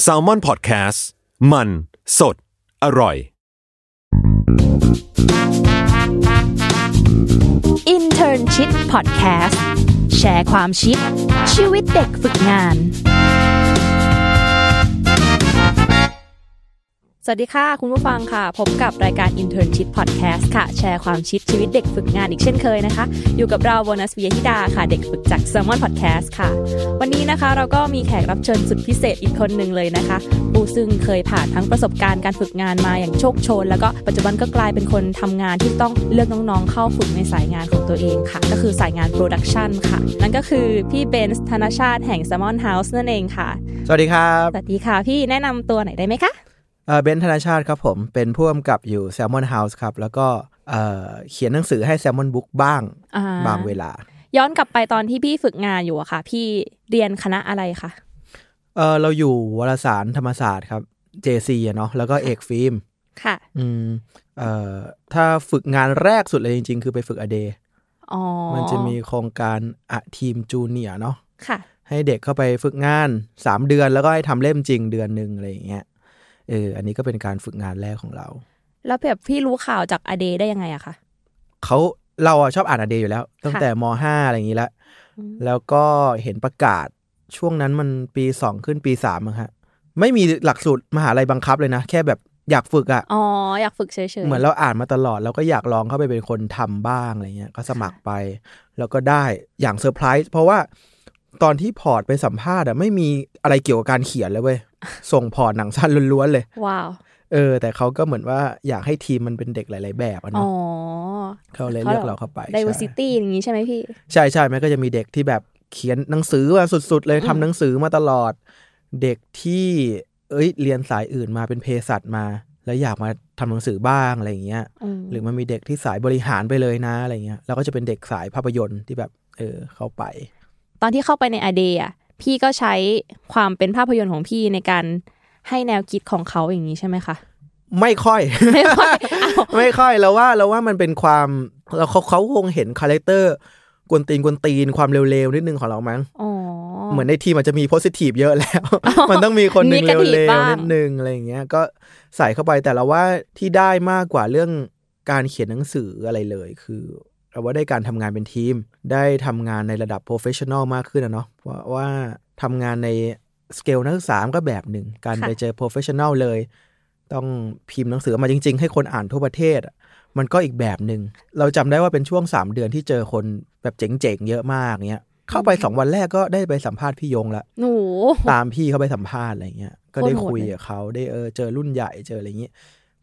แซลมอนพอดแคสต์มัน สด อร่อย Internship Podcast แชร์ความชิดชีวิตเด็กฝึกงาน สวัสดีค่ะ คุณผู้ฟังค่ะ พบกับรายการ Internship Podcast ค่ะ แชร์ความชิดชีวิตเด็กฝึกงานอีกเช่นเคยนะคะ อยู่กับเราโบนัสเวียธิดาค่ะ เด็กฝึกจาก s ซ l m o n Podcast ค่ะ วันนี้นะคะเราก็มีแขกรับเชิญสุดพิเศษอีกคนหนึ่งเลยนะคะผู้ซึ่งเคยผ่านทั้งประสบการณ์การฝึกงานมาอย่างโชกโชน แล้วก็ปัจจุบันก็กลายเป็นคนทำงานที่ต้องเลือกน้องๆ เข้าฝึกในสายงานของตัวเองค่ะ ก็คือสายงาน production ค่ะ นั่นก็คือพี่เบนซ์ธนชาติแห่ง Salmon House นั่นเองค่ะ สวัสดีครับ สวัสดีค่ะ พี่แนะนำตัวหน่อยได้ไหมคะ เอ่อเบนซ์ธนาชาติครับผมเป็นผู้กำกับอยู่ Salmon House ครับ แล้วก็เอ่อเขียนหนังสือให้ Salmon Book บ้างอ่าบางเวลา ย้อนกลับไปตอนที่พี่ฝึกงานอยู่อะค่ะ พี่เรียนคณะอะไรคะเออเราอยู่วารสารธรรมศาสตร์ครับ JC อะเนาะแล้วก็เอกฟิล์มค่ะ อืมเอ่อถ้าฝึกงานแรกสุดเลยจริง ๆ คือไปฝึกอเดอ๋อมันจะมีโครงการอะทีมจูเนียเนาะค่ะ ให้เด็กเข้าไปฝึกงาน3เดือนแล้วก็ให้ทำเล่มจริงเดือนหนึ่งอะไรอย่างเงี้ย เอออันนี้ก็เป็นการฝึกงานแรกของเรา แล้วแบบพี่รู้ข่าวจาก a day ได้ยังไงอะคะเขาเราอะชอบอ่าน a day อยู่แล้ว ตั้งค่ะแต่ ม.ห้าอะไรอย่างนี้แล้วอืมแล้วก็เห็นประกาศช่วงนั้นมันปีสองขึ้นปีสามมั้งฮะไม่มีหลักสูตรมหาลัยบังคับเลยนะ แค่แบบอยากฝึกอะอ๋ออยากฝึกเฉยๆเหมือนเราอ่านมาตลอด แล้วก็อยากลองเข้าไปเป็นคนทำบ้างอะไรเงี้ยก็สมัครไป แล้วก็ได้อย่างเซอร์ไพรส์เพราะว่า ตอนที่ port ไปสัมภาษณ์อะไม่มีอะไรเกี่ยวกับการเขียนเลยเว้ย ส่งพอร์ตหนังสั้นล้วนๆเลย ว้าว เออ แต่เขาก็เหมือนว่าอยากให้ทีมมันเป็นเด็กหลาย ๆ แบบอะอ๋อเนาะเขาเลยเลือกเราเข้าไปใช่ diversity อย่างนี้ใช่ไหมพี่ ใช่ใช่มันก็จะมีเด็กที่แบบเขียนหนังสือมาสุดๆ เลยอืมทำหนังสือมาตลอด เด็กที่เอ้ยเรียนสายอื่นมาเป็นเภสัชมา แล้วอยากมาทำหนังสือบ้างอะไรอย่างเงี้ยมหรือมันมีเด็กที่สายบริหารไปเลยนะอะไรเงี้ย แล้วก็จะเป็นเด็กสายภาพยนตร์ที่แบบ เออเข้าไป ตอนที่เข้าไปใน a day อะพี่ก็ใช้ความเป็นภาพยนตร์ของพี่ในการให้แนวคิดของเขาอย่างนี้ใช่ไหมคะไม่ค่อย ไม่ค่อยอ้าวไม่ค่อยแล้วว่าเราว่ามันเป็นความเราเขาเขาคงเห็น character กวนตีนกวนตีนความเลวๆนิดนึงของเรามั้งอ๋อเหมือนในทีมอาจจะมี positive เยอะแล้ว มันต้องมีคนหนึ่ง Negative เร็วบ้างๆนิดนึงอะไรอย่างเงี้ย ก็ใส่เข้าไปแต่เราว่าที่ได้มากกว่าเรื่องการเขียนหนังสืออะไรเลยคือ เราว่าได้การทำงานเป็นทีม ได้ทำงานในระดับ professional มากขึ้นอะเนาะว่าว่าทำงานในสเกลนักศึกษาก็แบบหนึ่ง การไปเจอ professional เลย ต้องพิมพ์หนังสือมาจริง ๆ ให้คนอ่านทั่วประเทศอะมันก็อีกแบบหนึ่ง เราจำได้ว่าเป็นช่วงสามเดือนที่เจอคนแบบเจ๋งๆ เยอะมากเงี้ยเข้าไปสองวันแรกก็ได้ไปสัมภาษณ์พี่ยงละหนูตามพี่เขาไปสัมภาษณ์อะไรเงี้ย ก็ได้โคตรโหดคุยเลยกับเขาได้เออเจอรุ่นใหญ่เจออะไรเงี้ย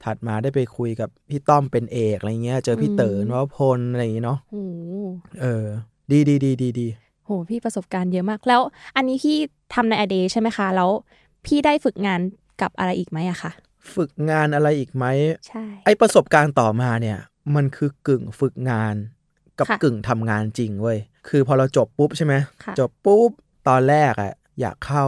ถัดมาได้ไปคุยกับพี่ต้อมเป็นเอกอะไรเงี้ย เจอพี่เต๋อนวพลอะไรอย่างเงี้ยเนาะโอ้โหเออ ดีดีดีดีดีโหพี่ประสบการณ์เยอะมาก แล้ว อันนี้พี่ทำในอเดใช่ไหมคะ แล้วพี่ได้ฝึกงานกับอะไรอีกไหมอะคะฝึกงานอะไรอีกไหมใช่ไอประสบการณ์ต่อมาเนี่ย มันคือกึ่งฝึกงานกับค่ะกึ่งทำงานจริงเว้ยคือพอเราจบปุ๊บใช่ไหมค่ะจบปุ๊บตอนแรกอะอยากเข้า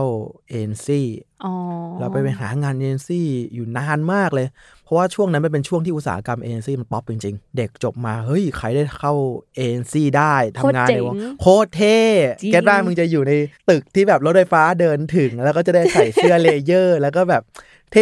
เอ็นซี่อ๋อเราไปไปหางานเอ็นซี่อยู่นานมากเลย เพราะว่าช่วงนั้นมันเป็นช่วงที่อุตสาหกรรมเอ็นซี่มันป๊อปจริง ๆ เด็กจบมา เฮ้ย ใครได้เข้าเอ็นซี่ได้ทำงานในวงโคตรเท่จริงแกบ้างมึงจะอยู่ในตึกที่แบบรถไฟฟ้าเดินถึง แล้วก็จะได้ใส่เสื้อ layer แล้วก็แบบ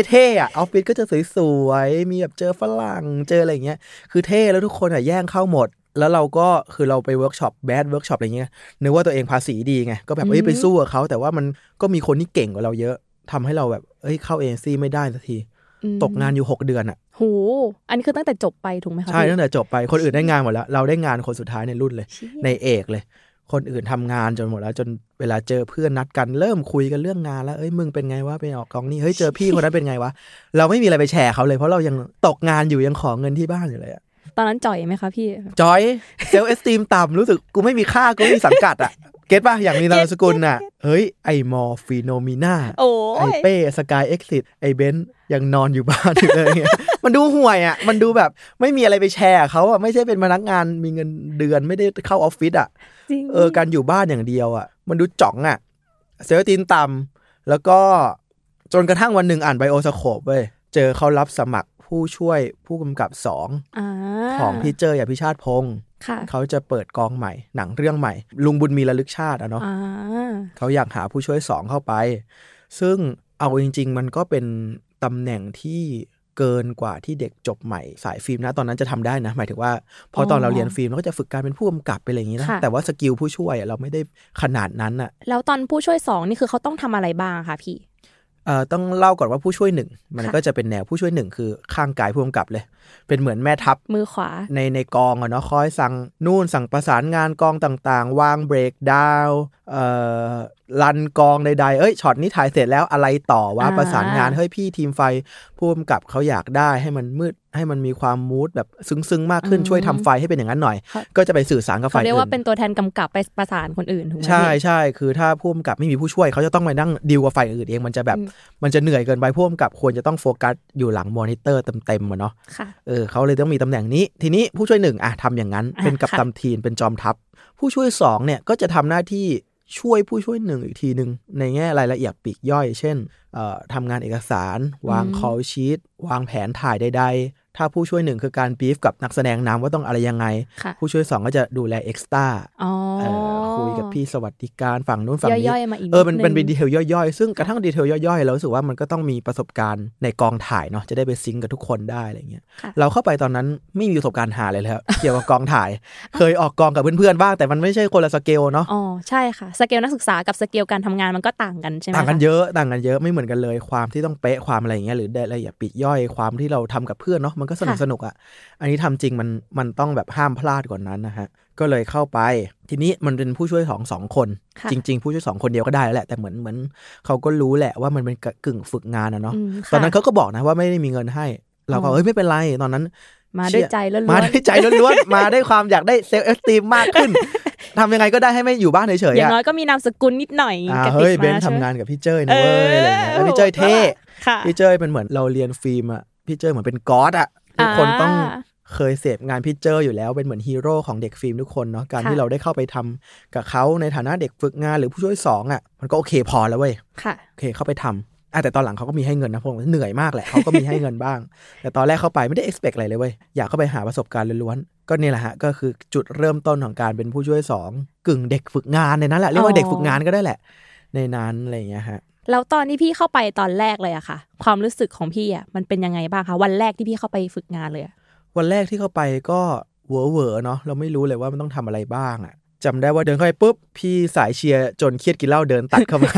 เท่ๆอะออฟฟิศก็จะสวยๆมีแบบเจอฝรั่งเจออะไรอย่างเงี้ยคือเท่แล้วทุกคนอะแย่งเข้าหมดแล้วเราก็คือเราไป workshop BAD workshop อะไรเงี้ยนึกว่าตัวเองภาษีดีไง ก็แบบเอ้ยไปสู้กับเขาแต่ว่ามันก็มีคนที่เก่งกว่าเราเยอะทำให้เราแบบ เอ้ยเข้าเอ็นซี่ไม่ได้สักทีอืม ตกงานอยู่หกเดือนอะโหอันนี้คือตั้งแต่จบไปถูกไหมคะใช่พี่ตั้งแต่จบไปคนอื่นได้งานหมดแล้ว เราได้งานคนสุดท้ายในรุ่นเลยเชี่ยในเอกเลย คนอื่นทำงานจนหมดแล้ว จนเวลาเจอเพื่อนนัดกันเริ่มคุยกันเรื่องงานแล้วเอ้ยมึงเป็นไงวะไปออกกองนี่เฮ้ยเจอพี่คนนั้นเป็นไงวะเราไม่มีอะไรไปแชร์เขาเลยเพราะเรายังตกงานอยู่ยังขอเงินที่บ้านอยู่เลยอะตอนนั้นจ๋อยไหมคะพี่จ๋อย self-esteem ต่ำรู้สึกกูไม่มีค่ากูไม่มีสังกัดอะ get ป่ะอย่างมีนามสกุลน่ะ เฮ้ย ไอมอร์ Phenomena โอ้ไอยเป้ Sky Exits ไอเบนซ์ยังนอนอยู่บ้านอยู่เลยเงี้ยมันดูห่วยอะ มันดูแบบไม่มีอะไรไปแชร์เขาอะ ไม่ใช่เป็นพนักงานมีเงินเดือนไม่ได้เข้าออฟฟิศอะจริงเออการอยู่บ้านอย่างเดียวอะ มันดูจ่องอะเซลล์ตีนต่ำแล้วก็จนกระทั่งวันหนึ่งอ่าน Bioscope เว้ยเจอเขารับสมัครผู้ช่วยผู้กำกับสองอ่าของพี่เจออย่าพิชาติพงศ์ค่ะ เขาจะเปิดกองใหม่ หนังเรื่องใหม่ ลุงบุญมีระลึกชาติอะเนาะอ่าเขาอยากหาผู้ช่วยสองเข้าไป ซึ่งเอาจริง ๆ มันก็เป็นตำแหน่งที่เกินกว่าที่เด็กจบใหม่สายฟิล์มนะตอนนั้นจะทำได้นะ หมายถึงว่า พอตอนเราเรียนฟิล์มเราก็จะฝึกการเป็นผู้กำกับไปอะไรอย่างนี้นะค่ะแต่ว่า skill ผู้ช่วยอะเราไม่ได้ขนาดนั้นอะแล้วตอนผู้ช่วยสองนี่คือเขาต้องทำอะไรบ้างคะพี่เอ่อต้องเล่าก่อนว่าผู้ช่วยหนึ่งมันค่ะก็จะเป็นแนวผู้ช่วยหนึ่งคือข้างกายผู้กำกับเลย เป็นเหมือนแม่ทัพมือขวาในในกองอะเนาะคอยสั่งนู่นสั่งประสานงานกองต่างๆ วางเบรกดาวน์เอ่อรันกองใดๆ เอ้ยช็อตนี้ถ่ายเสร็จแล้วอะไรต่อว่าอ่าประสานงานเฮ้ยพี่ทีมไฟผู้กำกับเขาอยากได้ให้มันมืดให้มันมีความมูดแบบซึ้งๆ มากขึ้นช่วยทำไฟให้เป็นอย่างนั้นหน่อย ก็จะไปสื่อสารกับไฟเขาเรียกว่าอื่นเป็นตัวแทนกำกับไปประสานคนอื่นถูกไหมใช่พี่ใช่คือถ้าผู้กำกับไม่มีผู้ช่วยเขาจะต้องมานั่งดีลกับฝ่ายอื่นเองมันจะแบบอืมมันจะเหนื่อยเกินไปผู้กำกับควรจะต้องโฟกัสอยู่หลังมอนิเตอร์เต็มๆอะเนาะค่ะเออเขาเลยต้องมีตำแหน่งนี้ ทีนี้ผู้ช่วยหนึ่งอะทำอย่างนั้นอะเป็นกัปค่ะตันทีมเป็นจอมทัพ ผู้ช่วยสองเนี่ยก็จะทำหน้าที่ช่วยผู้ช่วยหนึ่งอีกทีหนึ่งในแง่รายละเอียดปลีกย่อย เช่นเอ่อทำงานเอกสาร วางอืมคอลชีตวางแผนถ่ายใดๆ ถ้าผู้ช่วยหนึ่งคือการบีฟกับนักแสดงนำว่าต้องอะไรยังไงค่ะผู้ช่วยสองก็จะดูแลเอ็กซ์ต้าอ๋อเอ่อคุยกับพี่สวัสดิการฝั่งนู้นฝั่งนี้ย่อยๆมาอีกเออมันเป็นดเป็น detail ย่อยๆ ซึ่งกระทั่ง detail ย่อยๆเรารู้สึกว่ามันก็ต้องมีประสบการณ์ในกองถ่ายเนาะจะได้ไป sync กับทุกคนได้อะไรเงี้ยค่ะเราเข้าไปตอนนั้นไม่มีประสบการณ์หาเลยแล้วเกี่ยวกับกองถ่าย เคยออกกองกับเพื่อนๆบ้างแต่มันไม่ใช่คนละสเกลเนาะอ๋อใช่ค่ะสเกลนักศึกษากับสเกลการทำงานมันก็ต่างกันใช่ไหมต่างกันคะเยอะต่างกันเยอะไม่เหมือนกันเลยความที่ต้องเป๊ะความอะไรอย่างเงี้ยหรือรายละเอียดปลีกย่อยความที่เราทำกับเพื่อนเนาะมันก็สนุกสนุกอะ อันนี้ทำจริงมันมันต้องแบบห้ามพลาดกว่านั้นนะฮะ ก็เลยเข้าไป ทีนี้มันเป็นผู้ช่วยสองสองคนค่ะจริง ๆ ผู้ช่วยสองคนเดียวก็ได้แล้วแหละ แต่เหมือนเหมือนเขาก็รู้แหละว่ามันเป็นกึ่งฝึกงานอะเนาะอืมตอนนั้นค่ะเขาก็บอกนะว่าไม่ได้มีเงินให้ เราก็อ๋อเอ้ยไม่เป็นไร ตอนนั้น มาด้วยใจล้วนๆมาด้วยใจล้วนๆมาด้วยความอยากได้เซลล์เอสตีมมากขึ้นทำยังไงก็ได้ให้ไม่อยู่บ้านเฉยๆอย่างอะน้อยก็มีนามสกุลนิดหน่อยอ่ากระติกเฮ้ยมาเบนใช่ทำไหมงานกับพี่เจ้ยนะเว้ยอะไรเงี้ยแล้วพี่เจ้ยเท่ค่ะพี่เจ้ยเป็นเหมือนเราเรียนฟิล์มอะ พี่เจ้ยเหมือนเป็นก๊อดอะทุกคนต้องอ่าเคยเสพงานพี่เจ้ยอยู่แล้วเป็นเหมือนฮีโร่ของเด็กฟิล์มทุกคนเนาะการค่ะที่เราได้เข้าไปทำกับเขาในฐานะเด็กฝึกงานหรือผู้ช่วยสองอะมันก็โอเคพอแล้วเว้ยค่ะโอเคเข้าไปทำอะแต่ตอนหลังเขาก็มีให้เงินนะผมเหนื่อยมากแหละเขาก็มีให้เงินบ้าง แต่ตอนแรกเข้าไปไม่ได้ expect อะไรเลยเว้ยอยากเข้าไปหาประสบการณ์ล้วนๆก็นี่แหละฮะก็คือจุดเริ่มต้นของการเป็นผู้ช่วยสองกึ่งเด็กฝึกงานในนั้นแหละเรียกว่าเด็กฝึกงานก็ได้แหละ ในนั้นอะไรอย่างเงี้ยฮะ แล้วตอนที่พี่เข้าไปตอนแรกเลยอะค่ะ ความรู้สึกของพี่อะมันเป็นยังไงบ้างคะวันแรกที่พี่เข้าไปฝึกงานเลยวันแรกที่เข้าไปก็เหวอเหวอเนาะเราไม่รู้เลยว่ามันต้องทำอะไรบ้างอะจำได้ว่าเดินเข้าไปปุ๊บพี่สายเชียร์จนเครียดกินเหล้าเดินตัดเข้ามา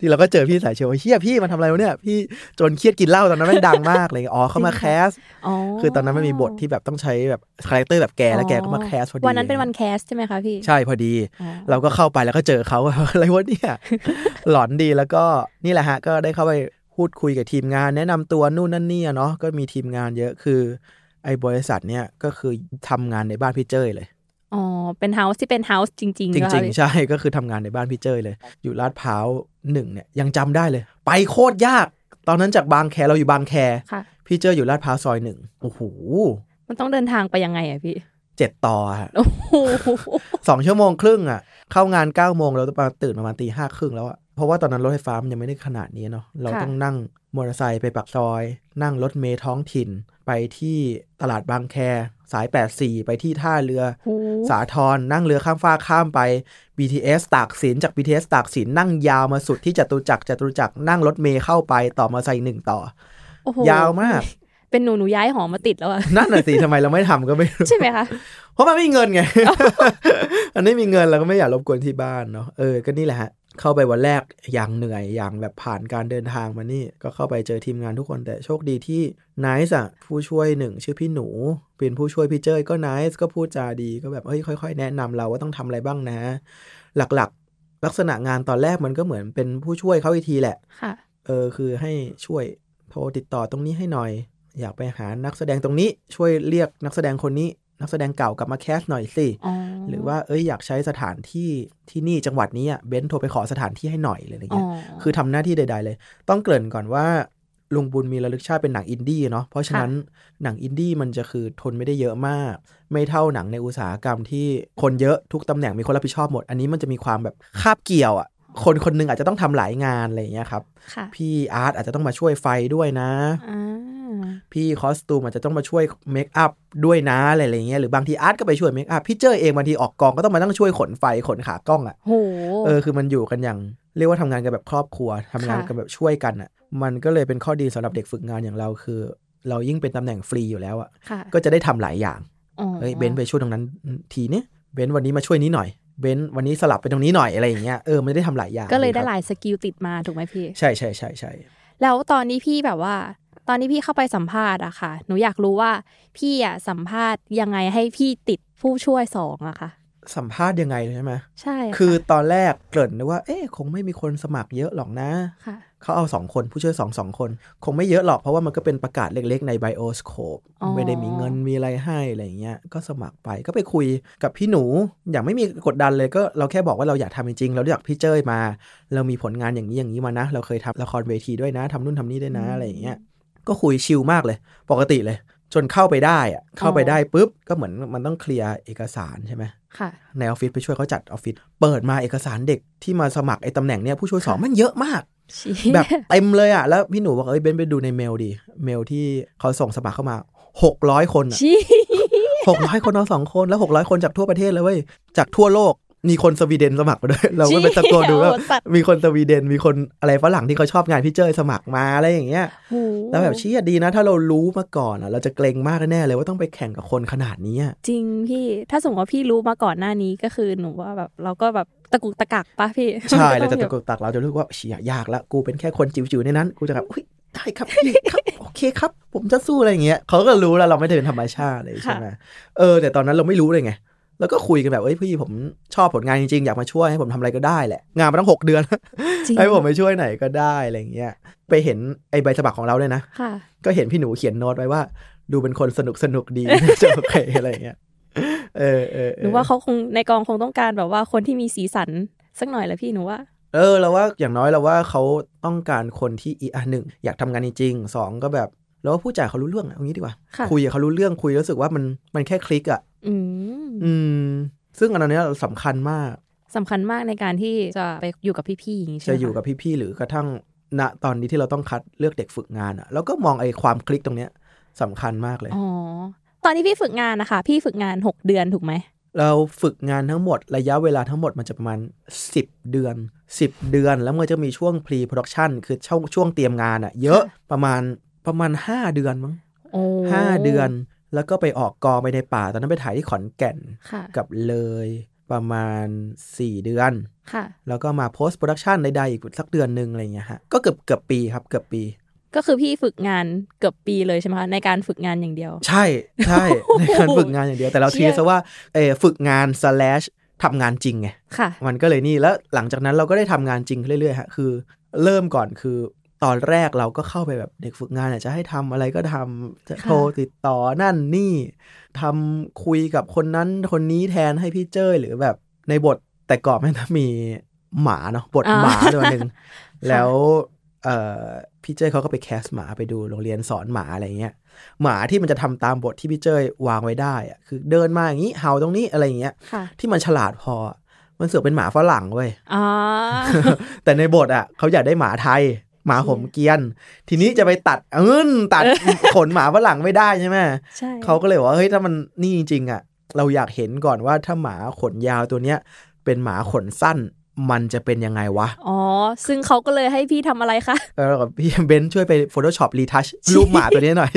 ที่เราก็เจอพี่สายเชียร์ว่าเฮียพี่มันทำอะไรวะเนี่ย พี่จนเครียดกินเหล้าตอนนั้นแม่งดังมากเลยอ๋อเข้ามา cast อ๋อคือตอนนั้นมันมีบทที่แบบต้องใช้แบบ character แบบแกแล้วแกก็มา cast พอดีวันนั้นเป็นวัน cast ใช่ไหมคะพี่ ใช่พอดีอ๋อเราก็เข้าไปแล้วก็เจอเขาอะไรวะเนี่ยหลอนดีแล้วก็นี่แหละฮะก็ได้เข้าไปพูดคุยกับทีมงาน แนะนำตัวนู่นนั่นนี่อะเนาะก็มีทีมงานเยอะคือ ไอ้บริษัทเนี่ยก็คือทำงานในบ้านพี่เจ้ยเลย อ๋อ เป็น house ที่เป็น house จริง ๆจเหอคะพี่ใช่ ก็คือทำงานในบ้านพี่เจ้ยเลย อยู่ลาดพร้าวหนึ่งเนี่ยยังจำได้เลย ไปโคตรยาก ตอนนั้นจากบางแคเราอยู่บางแคค่ะพี่เจ้ยอยู่ลาดพร้าวซอยหนึ่งโอ้โห มันต้องเดินทางไปยังไงอะพี่เจ็ดต่ออะโอ้โหสองชั่วโมงครึ่งอะเข้างานเก้าโมงเราต้องตื่นประมาณตีห้าครึ่งแล้วอะ เพราะว่าตอนนั้นรถไฟฟ้ามันยังไม่ได้ขนาดนี้เนาะเราต้องนั่งมอเตอร์ไซค์ไปปักซอย นั่งรถเมล์ท้องถิ่น ไปที่ตลาดบางแค สาย 84 ไปที่ท่าเรือโอ้โหสาทรนั่งเรือข้ามฟากข้ามไป BTS ตากสินจาก BTS ตากสินนั่งยาวมาสุดที่จตุจักรจตุจักรนั่งรถเมล์เข้าไปต่อมาใส่หนึ่งต่อโอ้โหยาวมาก เป็นหนูหนูย้ายหอมาติดแล้วอะนั่นน่ะสิทำไมเราไม่ทำก็ไม่รู้ใช่ไหมคะเพราะมันไม่มีเงินไงมันไม่มีเงินเราก็ไม่อยากรบกวนที่บ้านเนาะเออก็นี่แหละฮะ เข้าไปวันแรกอย่างเหนื่อยอย่างแบบผ่านการเดินทางมานี่ ก็เข้าไปเจอทีมงานทุกคนแต่โชคดีที่ไนซ์อะผู้ช่วยหนึ่งชื่อพี่หนู เป็นผู้ช่วยพี่เจ้ยก็ไนซ์ก็พูดจาดีก็แบบเฮ้ยค่อยๆ แนะนำเราว่าต้องทำอะไรบ้างนะ หลักๆ ลักษณะงานตอนแรกมันก็เหมือนเป็นผู้ช่วยเขาอีกทีแหละค่ะเออคือให้ช่วยโทรติดต่อตรงนี้ให้หน่อย อยากไปหานักแสดงตรงนี้ช่วยเรียกนักแสดงคนนี้ นักแสดงเก่ากลับมา cast หน่อยสิอ๋อหรือว่าเอ้ยอยากใช้สถานที่ที่นี่จังหวัดนี้อะเบนซ์โทรไปขอสถานที่ให้หน่อยเลยอะไรอ๋อเงี้ยคือทำหน้าที่ใด ๆ เลย ต้องเกริ่นก่อนว่าลุงบุญมีระลึกชาติเป็นหนังอินดี้เนาะเพราะฉะนั้นหนังอินดี้มันจะคือคนไม่ได้เยอะมาก ไม่เท่าหนังในอุตสาหกรรมที่คนเยอะทุกตำแหน่งมีคนรับผิดชอบหมด อันนี้มันจะมีความแบบคาบเกี่ยวอะ คนคนหนึ่งอาจจะต้องทำหลายงานอะไรอย่างเงี้ยครับค่ะพี่ art อาจจะต้องมาช่วยไฟด้วยนะอ่าพี่ costume อาจจะต้องมาช่วย makeup ด้วยนะอะไรอย่างเงี้ยหรือบางที art ก็ไปช่วย makeup พี่เจ้ยเองบางทีออกกองก็ต้องมาต้องช่วยขนไฟขนขากล้องอะโหเออคือมันอยู่กันอย่าง เรียกว่าทำงานกันแบบครอบครัวทำงานค่ะกันแบบช่วยกันอะ มันก็เลยเป็นข้อดีสำหรับเด็กฝึกงานอย่างเราคือ เรายิ่งเป็นตำแหน่งฟรีอยู่แล้วอะค่ะก็จะได้ทำหลายอย่างอ๋อเฮ้ยเบนซ์ไปช่วยตรงนั้นทีเนี้ยเบนซ์วันนี้มาช่วยนี้หน่อย เบนซ์วันนี้สลับไปตรงนี้หน่อยอะไรอย่างเงี้ยเออมันได้ทำหลายอย่าง ก็เลยได้ครับหลาย skill ติดมาถูกไหมพี่ ใช่ใช่ใช่ใช่แล้วตอนนี้พี่แบบว่า ตอนนี้พี่เข้าไปสัมภาษณ์อะค่ะ หนูอยากรู้ว่าพี่อะสัมภาษณ์ยังไงให้พี่ติดผู้ช่วยสองอะค่ะ สัมภาษณ์ยังไงเลยใช่ไหมใช่ะคือตอนแรกเกริ่นว่า เอ๊ะคงไม่มีคนสมัครเยอะหรอกนะค่ะ เขาเอาสองคนผู้ช่วยสองสองคน คงไม่เยอะหรอกเพราะว่ามันก็เป็นประกาศเล็กๆ ใน Bioscope อ๋อไม่ได้มีเงินมีอะไรให้อะไรอย่างเงี้ยก็สมัครไปก็ไปคุยกับพี่หนูอย่างไม่มีกดดันเลยก็เราแค่บอกว่าเราอยากทำจริงๆเราอยากพี่เจ้ยมา เรามีผลงานอย่างนี้อย่างนี้มานะ เราเคยทำละครเวทีด้วยนะทำนู่นทำนี่ด้วยนะอะไรอย่างเงี้ยก็คุยชิลมากเลย ปกติเลย จนเข้าไปได้อะเข้าไปได้ปุ๊บก็เหมือนมันต้องเคลียร์เอกสารใช่ไหมค่ะในออฟฟิศไปช่วยเขาจัดออฟฟิศเปิดมาเอกสารเด็กที่มาสมัครไอ้ตำแหน่งเนี้ยผู้ช่วยสองมันเยอะมากชี้ แบบเต็มเลยอะ แล้วพี่หนูบอกเอ้ยเบนไปดูในเมลดิเมลที่เขาส่งสมัครเข้ามาหกร้อยคนอะชี้หกร้อยคนเอาสองคนแล้วหกร้อยคนจากทั่วประเทศเลยเว้ยจากทั่วโลกมีคนสวีเดนสมัครมาด้วย เราก็ไปตะโกนดูว่าโอ้สัตว์มีคนสวีเดนมีคนอะไรฝรั่งที่เขาชอบงานพี่เจยสมัครมาอะไรอย่างเงี้ยโหแล้วแบบเชี้ดีนะ ถ้าเรารู้มาก่อนอะ เราจะเกรงมากแน่เลยว่าต้องไปแข่งกับคนขนาดนี้อะจริงพี่ถ้าสมมติว่าพี่รู้มาก่อนหน้านี้ก็คือหนูว่าแบบเราก็แบบ ตะกุกตะกักปะพี่ ใช่เราจะต้ตะองกุกตักเราจะรู้ว่าเชียยากละกูเป็นแค่คนจิ๋วๆในนั้น กูจะแบบอุ้ยได้ครับพี่ครับโอเคครับ ผมจะสู้อะไรอย่างเงี้ยเขาก็รู้แล้วเราไม่ได้เป็นธรรมชาติเลยใช่ไหมเออแต่ตอนนั้นเราไม่รู้เลยไงแล้วก็คุยกันแบบเอ้ยพี่ผมชอบผลงานจริงๆ อยากมาช่วยให้ผมทำอะไรก็ได้แหละ งานมาตั้งหกเดือนจริงให้ผมไปช่วยไหนก็ได้อะไรอย่างเงี้ยไปเห็นไอ้ใบสมัครของเราเลยนะค่ะก็เห็นพี่หนูเขียนโน้ตไว้ว่า ดูเป็นคนสนุกสนุกดีจะโอเคอะไรอย่างเงี้ย เออเออเออหนูว่าเขาคงในกองคงต้องการแบบว่าคนที่มีสีสันสักหน่อยแหละพี่หนูว่า เออเราว่าอย่างน้อยเราว่าเขาต้องการคนที่อีอะหนึ่งอยากทำงานจริงๆสองก็แบบเราว่าผู้จ่ายเขารู้เรื่องอะเอางี้ดีกว่าค่ะคุยกับเขารู้เรื่องคุยแล้วรู้สึกว่ามันมันแค่คลิกอะอืมอืม ซึ่งอันนี้สำคัญมากสำคัญมากในการที่จะไปอยู่กับพี่ๆอย่างนี้ใช่ไหจะมอยู่คะกับพี่ๆหรือกระทั่งณตอนนี้ที่เราต้องคัดเลือกเด็กฝึกงานอะ แล้วก็มองไอ้ความคลิกตรงเนี้ยสำคัญมากเลย อ๋อ ตอนที่พี่ฝึกงานนะคะ พี่ฝึกงานหกเดือนถูกไหม เราฝึกงานทั้งหมดระยะเวลาทั้งหมดมันจะประมาณ 10 เดือน 10 เดือนแล้วมันจะมีช่วง pre production คือช่วงช่วงเตรียมงานอะเยอะประมาณประมาณ 5 เดือนมั้งโอ้ห้าเดือนแล้วก็ไปออกกองไปในป่า ตอนนั้นไปถ่ายที่ขอนแก่นค่ะกับเลยประมาณ 4 เดือนค่ะแล้วก็มา post production ใดๆอีกสักเดือนหนึ่งอะไรอย่างเงี้ยฮะก็เกือบเกือบปีครับเกือบปี ก็คือพี่ฝึกงานเกือบปีเลยใช่ไหมคะในการฝึกงานอย่างเดียว ใช่ใช่ในการฝึกงานอย่างเดียว แต่เราเชี่ทียซะว่าเออฝึกงาน slash ทำงานจริงไงค่ะมันก็เลยนี่แล้วหลังจากนั้นเราก็ได้ทำงานจริงขึ้นเรื่อยๆฮะคือ เริ่มก่อนคือตอนแรกเราก็เข้าไปแบบเด็กฝึกงานเนี่ยจะให้ทำอะไรก็ทำจะค่ะโทรติดต่อนั่นนี่ทำคุยกับคนนั้นคนนี้แทนให้พี่เจ้ยหรือแบบในบทแต่ก่อนแม่งจะมีหมาเนาะบทหมาตัวหนึ่งแล้วเอ่อ พี่เจ้ยเขาก็ไปแคสหมาไปดูโรงเรียนสอนหมาอะไรเงี้ยหมาที่มันจะทำตามบทที่พี่เจ้ยวางไว้ได้อะคือเดินมาอย่างนี้เห่าตรงนี้อะไรอย่างเงี้ยค่ะที่มันฉลาดพออะมันเสือกเป็นหมาฝรั่งเว้ยอ่าแต่ในบทอะเขาอยากได้หมาไทยหมาผมเกรียน ทีนี้จะไปตัดเอิ้นตัดขนหมาฝรั่งไม่ได้ใช่ไหมใช่เขาก็เลยบอกว่าเฮ้ยถ้ามันนี่จริงๆอะ เราอยากเห็นก่อนว่าถ้าหมาขนยาวตัวเนี้ย เป็นหมาขนสั้น มันจะเป็นยังไงวะ อ๋อ ซึ่งเขาก็เลยให้พี่ทำอะไรคะเออแล้วก็พี่เบนซ์ช่วยไป Photoshop retouch รูปหมาตัวนี้หน่อย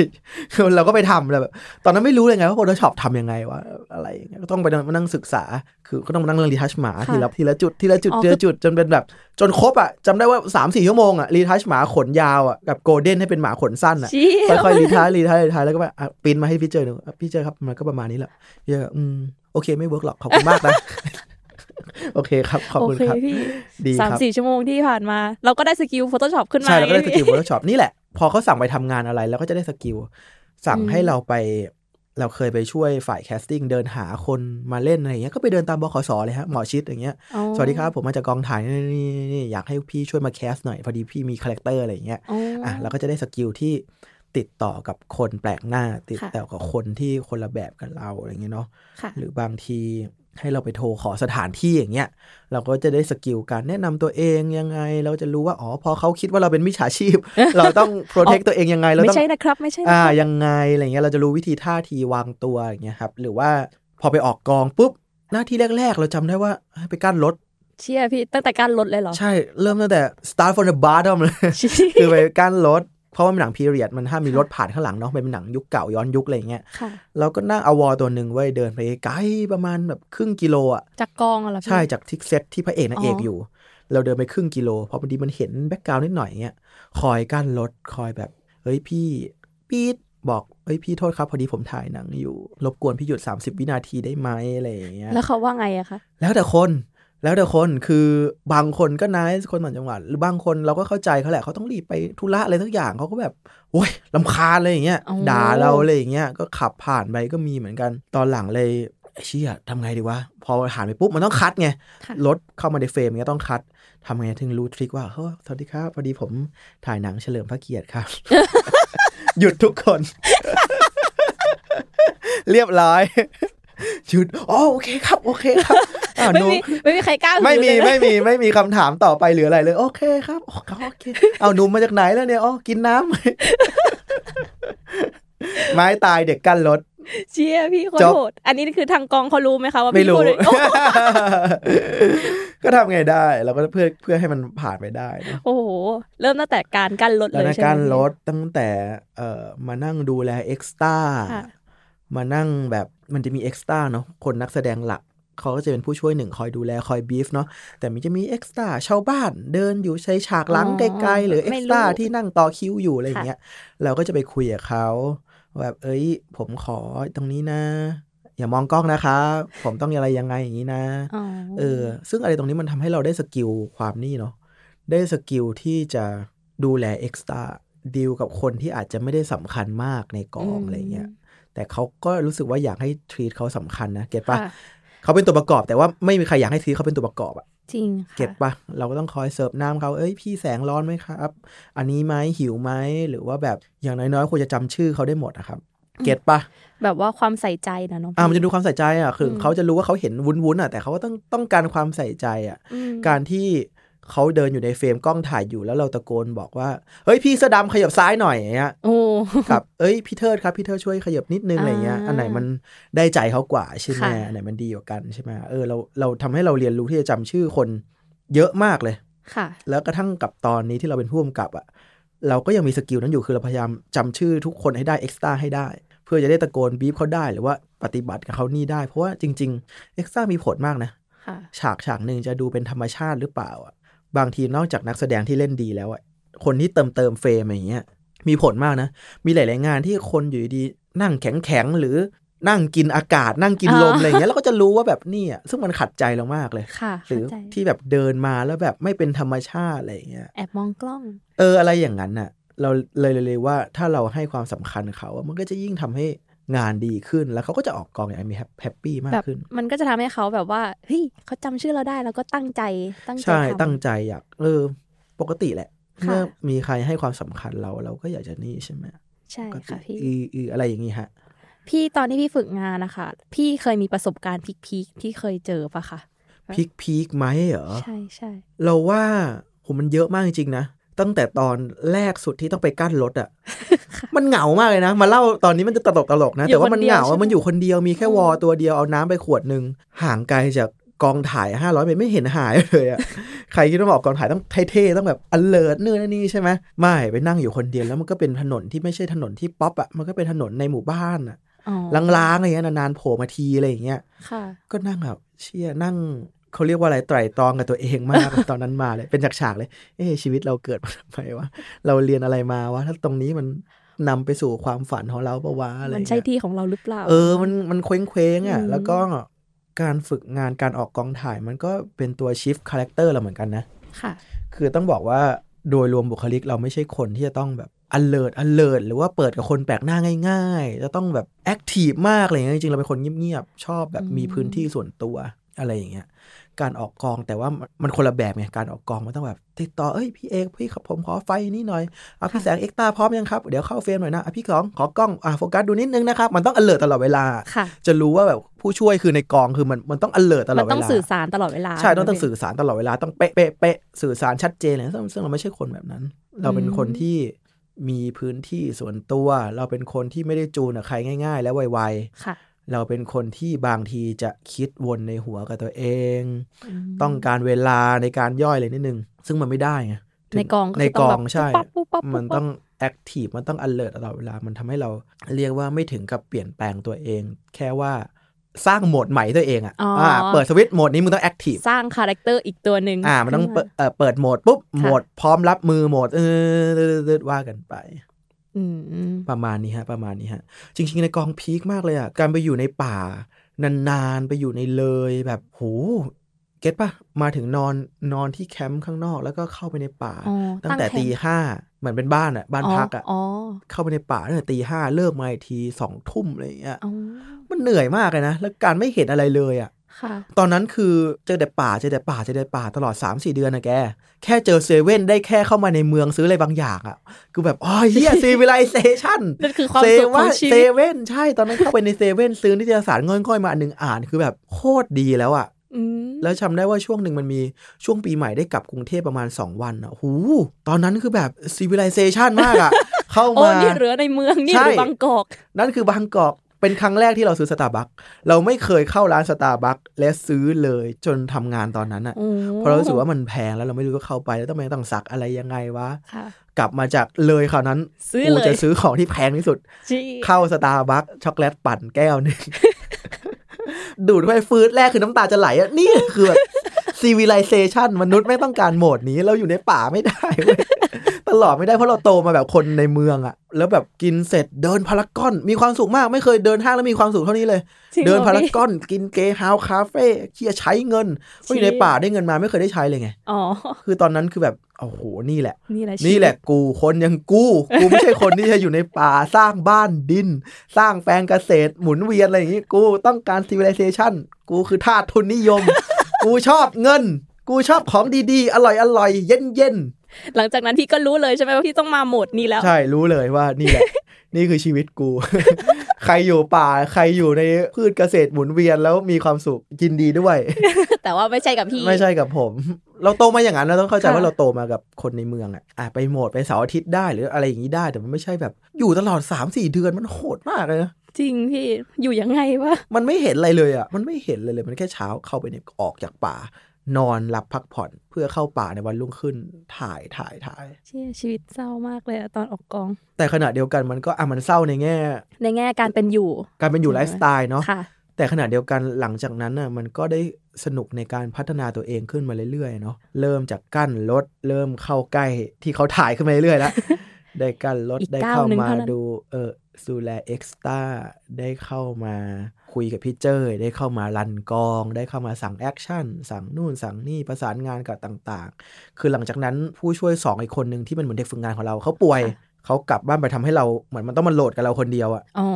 เราก็ไปทำแบบ ตอนนั้นไม่รู้เลยไงว่า Photoshop ทำยังไงวะ อะไรอย่างเงี้ยก็ต้องไปมานั่งศึกษา คือก็ต้องมานั่งเรื่อง retouch หมาค่ะทีละทีละจุดทีละจุดอ๋อทีละจุดจนเป็นแบบ จนครบอะจำได้ว่า3ามสี่ชั่วโมงอะ retouch หมาขนยาวอะกับโกลเด้นให้เป็นหมาขนสั้นอะชี้ค่อยๆ retouch retouch retouch แล้วก็แบบอะปริ้นมาให้พี่เจอหนูอะพี่เจอครับมันก็ประมาณนี้แหละพี่เจอก็อืมโอเคไม่เวิร์กหรอกขอบคุณมากนะ โอเคครับ ขอบคุณครับพี่ โอเคดีครับ สามสี่ชั่วโมงที่ผ่านมา เราก็ได้ skill Photoshop ขึ้นมา ใช่เราก็ได้ skill ไงพี่ Photoshop นี่แหละ พอเขาสั่งไปทำงานอะไรเราก็จะได้ skill อืม สั่งให้เราไป เราเคยไปช่วยฝ่าย casting เดินหาคนมาเล่นอะไรอย่างเงี้ยก็ไปเดินตามบขสเลยฮะหมอชิดอย่างเงี้ยอ๋อสวัสดีครับ ผมมาจากกองถ่ายนี่นี่นี่นี่อยากให้พี่ช่วยมา cast หน่อยพอดีพี่มี character อะไรอย่างเงี้ยอ๋อออะเราก็จะได้ skill ที่ติดต่อกับคนแปลกหน้า ค่ะติดต่อกับคนที่คนละแบบกับเราอะไรอย่างเงี้ยเนาะค่ะหรือบางที ให้เราไปโทรขอสถานที่อย่างเงี้ย เราก็จะได้ skill การแนะนำตัวเองยังไง เราจะรู้ว่าอ๋อพอเขาคิดว่าเราเป็นมิจฉาชีพ เราต้อง protect ตัวเองยังไงเราไม่ต้องใช่นะครับไม่ใช่นะอ่าครับยังไงอะไรเงี้ยเราจะรู้วิธีท่าทีวางตัวอย่างเงี้ยครับหรือว่าพอไปออกกองปุ๊บหน้าที่แรก ๆ เราจำได้ว่าให้ไปกั้นรถเชี่ยพี่ตั้งแต่กั้นรถเลยเหรอ ใช่ เริ่มตั้งแต่ start from the bottom เลย คือไปกั้นรถ เพราะว่ามันหนังพีเรียดมันห้ามมีรถผ่านข้างหลังเนาะมันเป็นหนังยุคเก่าย้อนยุคอะไรเงี้ยค่ะเราก็นั่งเอาวอตัวหนึ่งไว้เดินไปไกลประมาณแบบครึ่งกิโลอะจากกองเหรอพี่ใช่จากทิกเซตที่พระเอกนางเอกอ๋อออยู่ เราเดินไปครึ่งกิโลพอพอดีมันเห็น background นิดหน่อยเงี้ยคอยกั้นรถคอยแบบเฮ้ยพี่ปี๊ดบอกเฮ้ยพี่โทษครับพอดีผมถ่ายหนังอยู่ รบกวนพี่หยุด 30 วินาทีได้ไหมอะไรอย่างเงี้ยแล้วเขาว่าไงอะคะแล้วแต่คน แล้วแต่คนคือบางคนก็นายคนต่างจังหวัด หรือบางคนเราก็เข้าใจเขาแหละเขาต้องรีบไปธุระอะไรทุกอย่างเขาก็แบบโอ้ยลำคาญอะไรอย่างเงี้ยอ๋อด่าเราอะไรอย่างเงี้ยก็ขับผ่านไปก็มีเหมือนกัน ตอนหลังเลยไอ้เชี่ยทำไงดีวะ พอผ่านไปปุ๊บ มันต้องคัดไงค่ะรถเข้ามาในเฟรมเงี้ยต้องคัดทำไงถึงรู้ทริคว่าเฮ้ยสวัสดีครับพอดีผมถ่ายหนังเฉลิมพระเกียรติครับ หยุดทุกคน เรียบร้อย หยุดอ๋อโอเคครับ โอเคครับอ้าวไม่หนูมีไม่มีใครกล้าหือไม่มีเลยนะไม่มีไม่มีคำถามต่อไปหรืออะไรเลย โอเคครับโอเคโอเคเอาหนุ่มมาจากไหนแล้วเนี่ยอ๋อกินน้ำไม้ตายเด็กกั้นรถเชี่ยพี่โคตจรบโหด อันนี้คือทางกองเขารู้ไหมคะว่าไม่พี่รู้พูดเลยโอ้ก็ทำไงได้เราก็เพื่อเพื่อให้มันผ่านไปได้นะโอ้โห เริ่มตั้งแต่การกั้นรถแล้วเลยในใช่ไหมการพี่รถตั้งแต่เอ่อมานั่งดูแลเอ็กซ์ต้าค่ะ มานั่งแบบมันจะมีเอ็กซ์ต้าเนาะคนนักแสดงหลักเขาก็จะเป็นผู้ช่วยหนึ่งคอยดูแลคอยบีฟเนาะแต่มันจะมีเอ็กซ์ต้าชาวบ้านเดินอยู่ใช้ฉากหลังไกลๆหรือเอ็กซ์ต้าที่นั่งต่อคิวอยู่อะไรอย่างเงี้ยเราก็จะไปคุยกับเขาแบบเอ้ย ผมขอตรงนี้นะ อย่ามองกล้องนะคะ ผมต้องอะไรยังไงอย่างนี้นะอ๋อเออ ซึ่งอะไรตรงนี้มันทำให้เราได้ skillความนี่เนาะได้ skill ที่จะดูแล extra deal กับคนที่อาจจะไม่ได้สำคัญมากในกองอะไรเงี้ย แต่เขาก็รู้สึกว่าอยากให้ treat เขาสำคัญนะ get ปะค่ะเขาเป็นตัวประกอบ แต่ว่าไม่มีใครอยากให้ treat เขาเป็นตัวประกอบอะจริงค่ะ get ปะเราก็ต้องคอยเสิร์ฟน้ำเขาเอ้ยพี่แสงร้อนไหมครับ อันนี้ไหมหิวไหมหรือว่าแบบอย่างน้อยๆควรจะจำชื่อเขาได้หมดนะครับ get ปะแบบว่าความใส่ใจนะน้องอ่ามันจะดูความใส่ใจอะคืออมเขาจะรู้ว่าเขาเห็นวุ้นๆอะแต่เขาก็ต้องต้องการความใส่ใจอะอืมการที่ เขาเดินอยู่ในเฟรมกล้องถ่ายอยู่แล้วเราตะโกนบอกว่า เฮ้ยพี่เสื้อดำขยับซ้ายหน่อยอย่างเงี้ยโอ้กับเอ้ยพี่เทิดครับพี่เทิดช่วยขยับนิดนึงอะไรเงี้ยอ่าอันไหนมันได้ใจเขากว่าใช่ไหมค่ะอันไหนมันดีกว่ากันใช่ไหมเออเราเราทำให้เราเรียนรู้ที่จะจำชื่อคนเยอะมากเลยค่ะ แล้วกระทั่งกับตอนนี้ที่เราเป็นผู้กำกับอะเราก็ยังมี skill นั้นอยู่คือเราพยายามจำชื่อทุกคนให้ได้เอ็กซ์ต้าให้ได้ เพื่อจะได้ตะโกนบีบเขาได้หรือว่าปฏิบัติกับเขานี่ได้ เพราะว่าจริงๆเอ็กซ์ต้ามีผลมากนะค่ะฉากฉากหนึ่งจะดูเป็นธรรมชาติหรือเปล่าอะ บางทีนอกจากนักแสดงที่เล่นดีแล้วอะคนที่เติมเติมเฟรมอย่างเงี้ยมีผลมากนะ มีหลาย ๆ งานที่คนอยู่ดีๆนั่งแข็งแข็งๆหรือนั่งกินอากาศ นั่งกินลมอ่าอะไรอย่างเงี้ยเราก็จะรู้ว่าแบบนี่อะซึ่งมันขัดใจเรามากเลยค่ะหรือเข้าใจที่แบบเดินมาแล้วแบบไม่เป็นธรรมชาติอะไรอย่างเงี้ยแอบมองกล้อง เอออะไรอย่างนั้นน่ะ เราเลยเลยเลยว่าถ้าเราให้ความสำคัญเขาอะมันก็จะยิ่งทำให้ งานดีขึ้นแล้วเขาก็จะออกกองอย่างมีแบบ happy มากขึ้น มันก็จะทำให้เขาแบบว่าเฮ้ยเขาจำชื่อเราได้แล้วก็ตั้งใจตั้งใจใช่ทำตั้งใจอยากเออปกติแหละค่ะเมื่อมีใครให้ความสำคัญเราเราก็อยากจะนี่ใช่ไหมใช่ปกติค่ะพี่อืออืออะไรอย่างงี้ฮะ พี่ตอนที่พี่ฝึกงานนะคะพี่เคยมีประสบการณ์ peak ๆที่เคยเจอปะคะ peak peak ไหมเหรอใช่ใช่เราว่าโหมันเยอะมากจริงๆนะ ตั้งแต่ตอนแรกสุดที่ต้องไปกั้นรถอะ มันเหงามากเลยนะ มาเล่าตอนนี้มันจะตลกตลกๆนะ แต่ว่ามันเหงาอะมันอยู่คนเดียวมีแค่วอตัวเดียวเอาน้ำไปขวดหนึ่งห่างไกลจากกองถ่ายห้าร้อยเมตรไม่เห็นหายเลยอะ ใครคิดว่าบอกกองถ่ายต้องเท่ๆต้องแบบอันเลิศนู่นนนนี่ใช่ไหมไม่ไปนั่งอยู่คนเดียวแล้วมันก็เป็นถนนที่ไม่ใช่ถนนที่ป๊อปอะมันก็เป็นถนนในหมู่บ้านอะอ๋อล้างๆอะไรเงี้ยนานๆโผล่มาทีอะไรอย่างเงี้ยค่ะก็นั่งแบบเชี่ยนั่ง เขาเรียกว่าอะไรไตร่ตรองกับตัวเองมากตอนนั้นมาเลยเป็นฉากๆเลย เอ๊ะชีวิตเราเกิดมาทำไมวะเราเรียนอะไรมาวะถ้าตรงนี้มันนำไปสู่ความฝันของเราปะวะอะไรมันเงี้ยใช่ที่ของเราหรือเปล่า เออมันมันเคว้งเคว้งๆอะอืมแล้วก็การฝึกงานการออกกองถ่ายมันก็เป็นตัว shift character เราเหมือนกันนะ ค่ะ คือต้องบอกว่าโดยรวมบุคลิกเราไม่ใช่คนที่จะต้องแบบ alert alert หรือว่าเปิดกับคนแปลกหน้าง่าย ๆ จะต้องแบบ active มากอะไรอย่างเงี้ยจริงๆ เราเป็นคนเงียบๆ ชอบแบบอืมมีพื้นที่ส่วนตัวอะไรอย่างเงี้ย การออกกอง แต่ว่ามันมันคนละแบบไงการออกกองมันต้องแบบติดต่อเอ้ยพี่เอกพี่ครับผมขอไฟนี่หน่อยเอาพี่แสงเอ็กตาพร้อมยังครับเดี๋ยวเข้าเฟรมหน่อยนะอะพี่สองขอกล้องอะโฟกัสดูนิดนึงนะครับมันต้อง alert ตลอดเวลาค่ะจะรู้ว่าแบบผู้ผู้ช่วยคือในกองคือมันมันต้อง alert ตลอมัดนเวลาต้องสื่อสารตลอดเวลาใช่ต้องต้องไหมสื่อสารตลอดเวลาต้องเป๊ะเป๊ะเป๊ะสื่อสารชัดเจนเลยซึ่งซึ่งเราไม่ใช่คนแบบนั้น เราเป็นคนที่มีพื้นที่ส่วนตัว เราเป็นคนที่ไม่ได้จูนกับใครง่าย ๆ และไวค่ะๆ เราเป็นคนที่บางทีจะคิดวนในหัวกับตัวเองอืมต้องการเวลาในการย่อยเลยนิดนึง ซึ่งมันไม่ได้ไงถึในกองก็ในคืกต้องแบบใช่ปุ๊บปั๊บปุ๊บปั๊บมันต้องแอคทีฟมันต้อง alert ตลอดเวลา มันทำให้เราเรียกว่าไม่ถึงกับเปลี่ยนแปลงตัวเอง แค่ว่าสร้างโหมดใหม่ตัวเองอะอ๋ออ่าเปิดสวิตช์โหมดนี้มึงต้องแอคทีฟสร้างคาแรคเตอร์อีกตัวหนึ่งอ่ามันต้องขึ้าเปิดเอ่อเปิดโหมดปุ๊บค่ะโหมดพร้อมรับมือโหมดเออว่ากันไปอืม ประมาณนี้ฮะ ประมาณนี้ฮะ จริง ๆ ในกองพีคมากเลยอะ การไปอยู่ในป่านานๆ ไปอยู่ในเลยแบบโหเก็ตปะมาถึงนอนนอนที่แคมป์ข้างนอกแล้วก็เข้าไปในป่าอ๋อตั้งแต่ตั้งแคมป์ตีห้าเหมือนเป็นบ้านอะ บ้านพักอะอ๋อเข้าไปในป่าตั้งแต่ตีห้าเลิกมาอีกทีสองทุ่มอะไรอย่างเงี้ยอ๋อมันเหนื่อยมากเลยนะ แล้วการไม่เห็นอะไรเลยอะค่ะ ตอนนั้นคือเจอแต่ป่าเจอแต่ป่าเจอแต่ป่าตลอด 3 4 เดือนนะแก แค่เจอเซเว่นได้แค่เข้ามาในเมืองซื้ออะไรบางอย่างอะ่ะคือแบบอ๋อเชี่ย civilizationนั่นคือความเซสุขของชีเซวิตเว่นใช่ตอนนั้นเข้าไปในเซเว่นซื้อนิตยสารง่อยๆมาอันหนึ่งอ่านคือแบบโคตรดีแล้วอะ่ะอืมแล้วจำได้ว่าช่วงหนึ่งมันมีช่วงปีใหม่ได้กลับกรุงเทพประมาณ 2 วันอะหูตอนนั้นคือแบบ civilization มากอะ่ะเข้าโอ้มานี่เหลือในเมืองนี่ใช่หรือบางกอก นั่นคือบางกอก เป็นครั้งแรกที่เราซื้อสตาร์บัคเราไม่เคยเข้าร้านสตาร์บัคและซื้อเลยจนทำงานตอนนั้นอะโอ้เพราะเรารู้สึกว่ามันแพงแล้วเราไม่รู้ว่าเข้าไปแล้วต้องไปต้องสักอะไรยังไงวะค่ะกลับมาจากเลยคราวนั้นซื้อกูเลยจะซื้อของที่แพงที่สุดจีเข้าสตาร์บัคช็อกโกแลตปั่นแก้วหนึ่งดูดเข้าไปฟืดแรกคือน้ำตาจะไหลอะนี่คือแบบ ซีวิไลเซชันมนุษย์ไม่ต้องการโหมดนี้ เราอยู่ในป่าไม่ได้เว้ยตลอดไม่ได้เพราะเราโตมาแบบคนในเมืองอะแล้วแบบกินเสร็จเดินพารากอนมีความสุขมากไม่เคยเดินห้างแล้วมีความสุขเท่านี้เลย จริงเดินหรอพารากพี่อนกินเกย์ฮาวคาเฟ่เคียใช้เงินเพราะอยู่ในป่าได้เงินมาไม่เคยได้ใช้เลยไง อ๋อ คือตอนนั้นคือแบบโอ้โหนี่แหละ นี่แหละนี่แหละกูคนอยังกูกูไม่ใช่คนที่จะอยู่ในป่าสร้างบ้านดิน สร้างแปลงเกษตรหมุนเวียนอะไรอย่างงี้ กูต้องการ civilization กูคือทาสทุนนิยม กูชอบเงิน กูชอบของดีๆ อร่อยอร่อยเย็นเย็นหลังจากนั้นพี่ก็รู้เลยใช่ไหมว่าพี่ต้องมาโหมดนี้แล้วๆใช่รู้เลยว่านี่แหละ นี่คือชีวิตกู ใครอยู่ป่าใครอยู่ในพืชเกษตรหมุนเวียนแล้วมีความสุขยินดีด้วย แต่ว่าไม่ใช่กับพี่ ไม่ใช่กับผม เราโตมาอย่างนั้นเราต้องเข้าใจค่ะว่าเราโตมากับคนในเมืองอะอะไปโหมดไปเสาร์อาทิตย์ได้หรืออะไรอย่างนี้ได้ แต่มันไม่ใช่แบบ อยู่ตลอด3ามสี่เดือนมันโหดมากเลยนะ จริงพี่อยู่ยังไงวะมันไม่เห็นอะไรเลยอะ มันไม่เห็นเลยเลย มันแค่เช้าเข้าไปในออกจากป่า นอนหลับพักผ่อนเพื่อเข้าป่าในวันรุ่งขึ้นถ่ายถ่ายถ่ายเชี่ยชีวิตเศร้ามากเลยอะตอนออกกอง แต่ขณะเดียวกันมันก็อะมันเศร้าในแง่ ในแง่การเป็นอยู่ การเป็นอยู่ไลฟ์สไตล์เนาะค่ะแต่ขณะเดียวกันหลังจากนั้นน่ะมันก็ได้สนุกในการพัฒนาตัวเองขึ้นมาเรื่อยๆเนาะเริ่มจากกั้นรถเริ่มเข้าใกล้ที่เขาถ่ายขึ้นมาเรื่อยๆแล้วได้กั้นรถอีกได้ก้าวเข้าหนึ่งมาเท่านั้นดูเออ ดูแล extra ได้เข้ามาคุยกับพี่เจยได้เข้ามา run กอง ได้เข้ามาสั่ง action สั่งนู่นสั่งนี่ประสานงานกับต่างๆ คือหลังจากนั้นผู้ช่วยสองอีกคนหนึ่งที่เป็นเหมือนเด็กฝึกงานของเราเขาป่วยเขากลับบ้านไปทำให้เราเหมือนมันต้องมาโหลดกับเราคนเดียวอะอ๋อ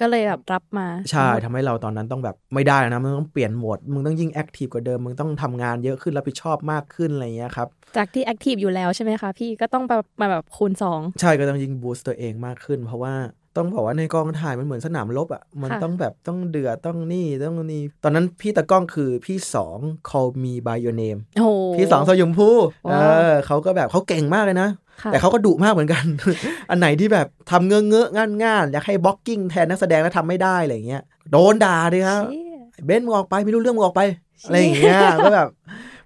ก็เลยแบบรับมา ใช่ทำให้เราตอนนั้นต้องแบบไม่ได้นะมึงต้องเปลี่ยนโหมด มึงต้องยิ่งแอคทีฟกว่าเดิม มึงต้องทำงานเยอะขึ้นรับผิดชอบมากขึ้นอะไรเงี้ยครับ จากที่แอคทีฟอยู่แล้วใช่ไหมคะพี่ก็ต้องแบบมาแบบคูณสองใช่ก็ต้องยิ่งบูสต์ตัวเองมากขึ้น เพราะว่า ต้องบอกว่าในกองถ่ายมันเหมือนสนามรบอะ่ะ มันต้องแบบต้องเดือดต้องนี่ต้องนี่ ตอนนั้นพี่ตะกล้องคือพี่สอง call me by your name โอ้โหพี่สองสยมภูเออว้าวเขาก็แบบเขาเก่งมากเลยนะค่ะแต่เขาก็ดุมากเหมือนกัน อันไหนที่แบบทำเงอะเงอะง่านง่านๆอยากให้ blocking แทนนักแสดงแล้วทำไม่ได้อะไรเงี้ย โดนด่าดิครับเชี่ยเบนซ์มึงออกไปไม่รู้เรื่องมึงออกไปอะไรอย่างเงี้ยก็แบบ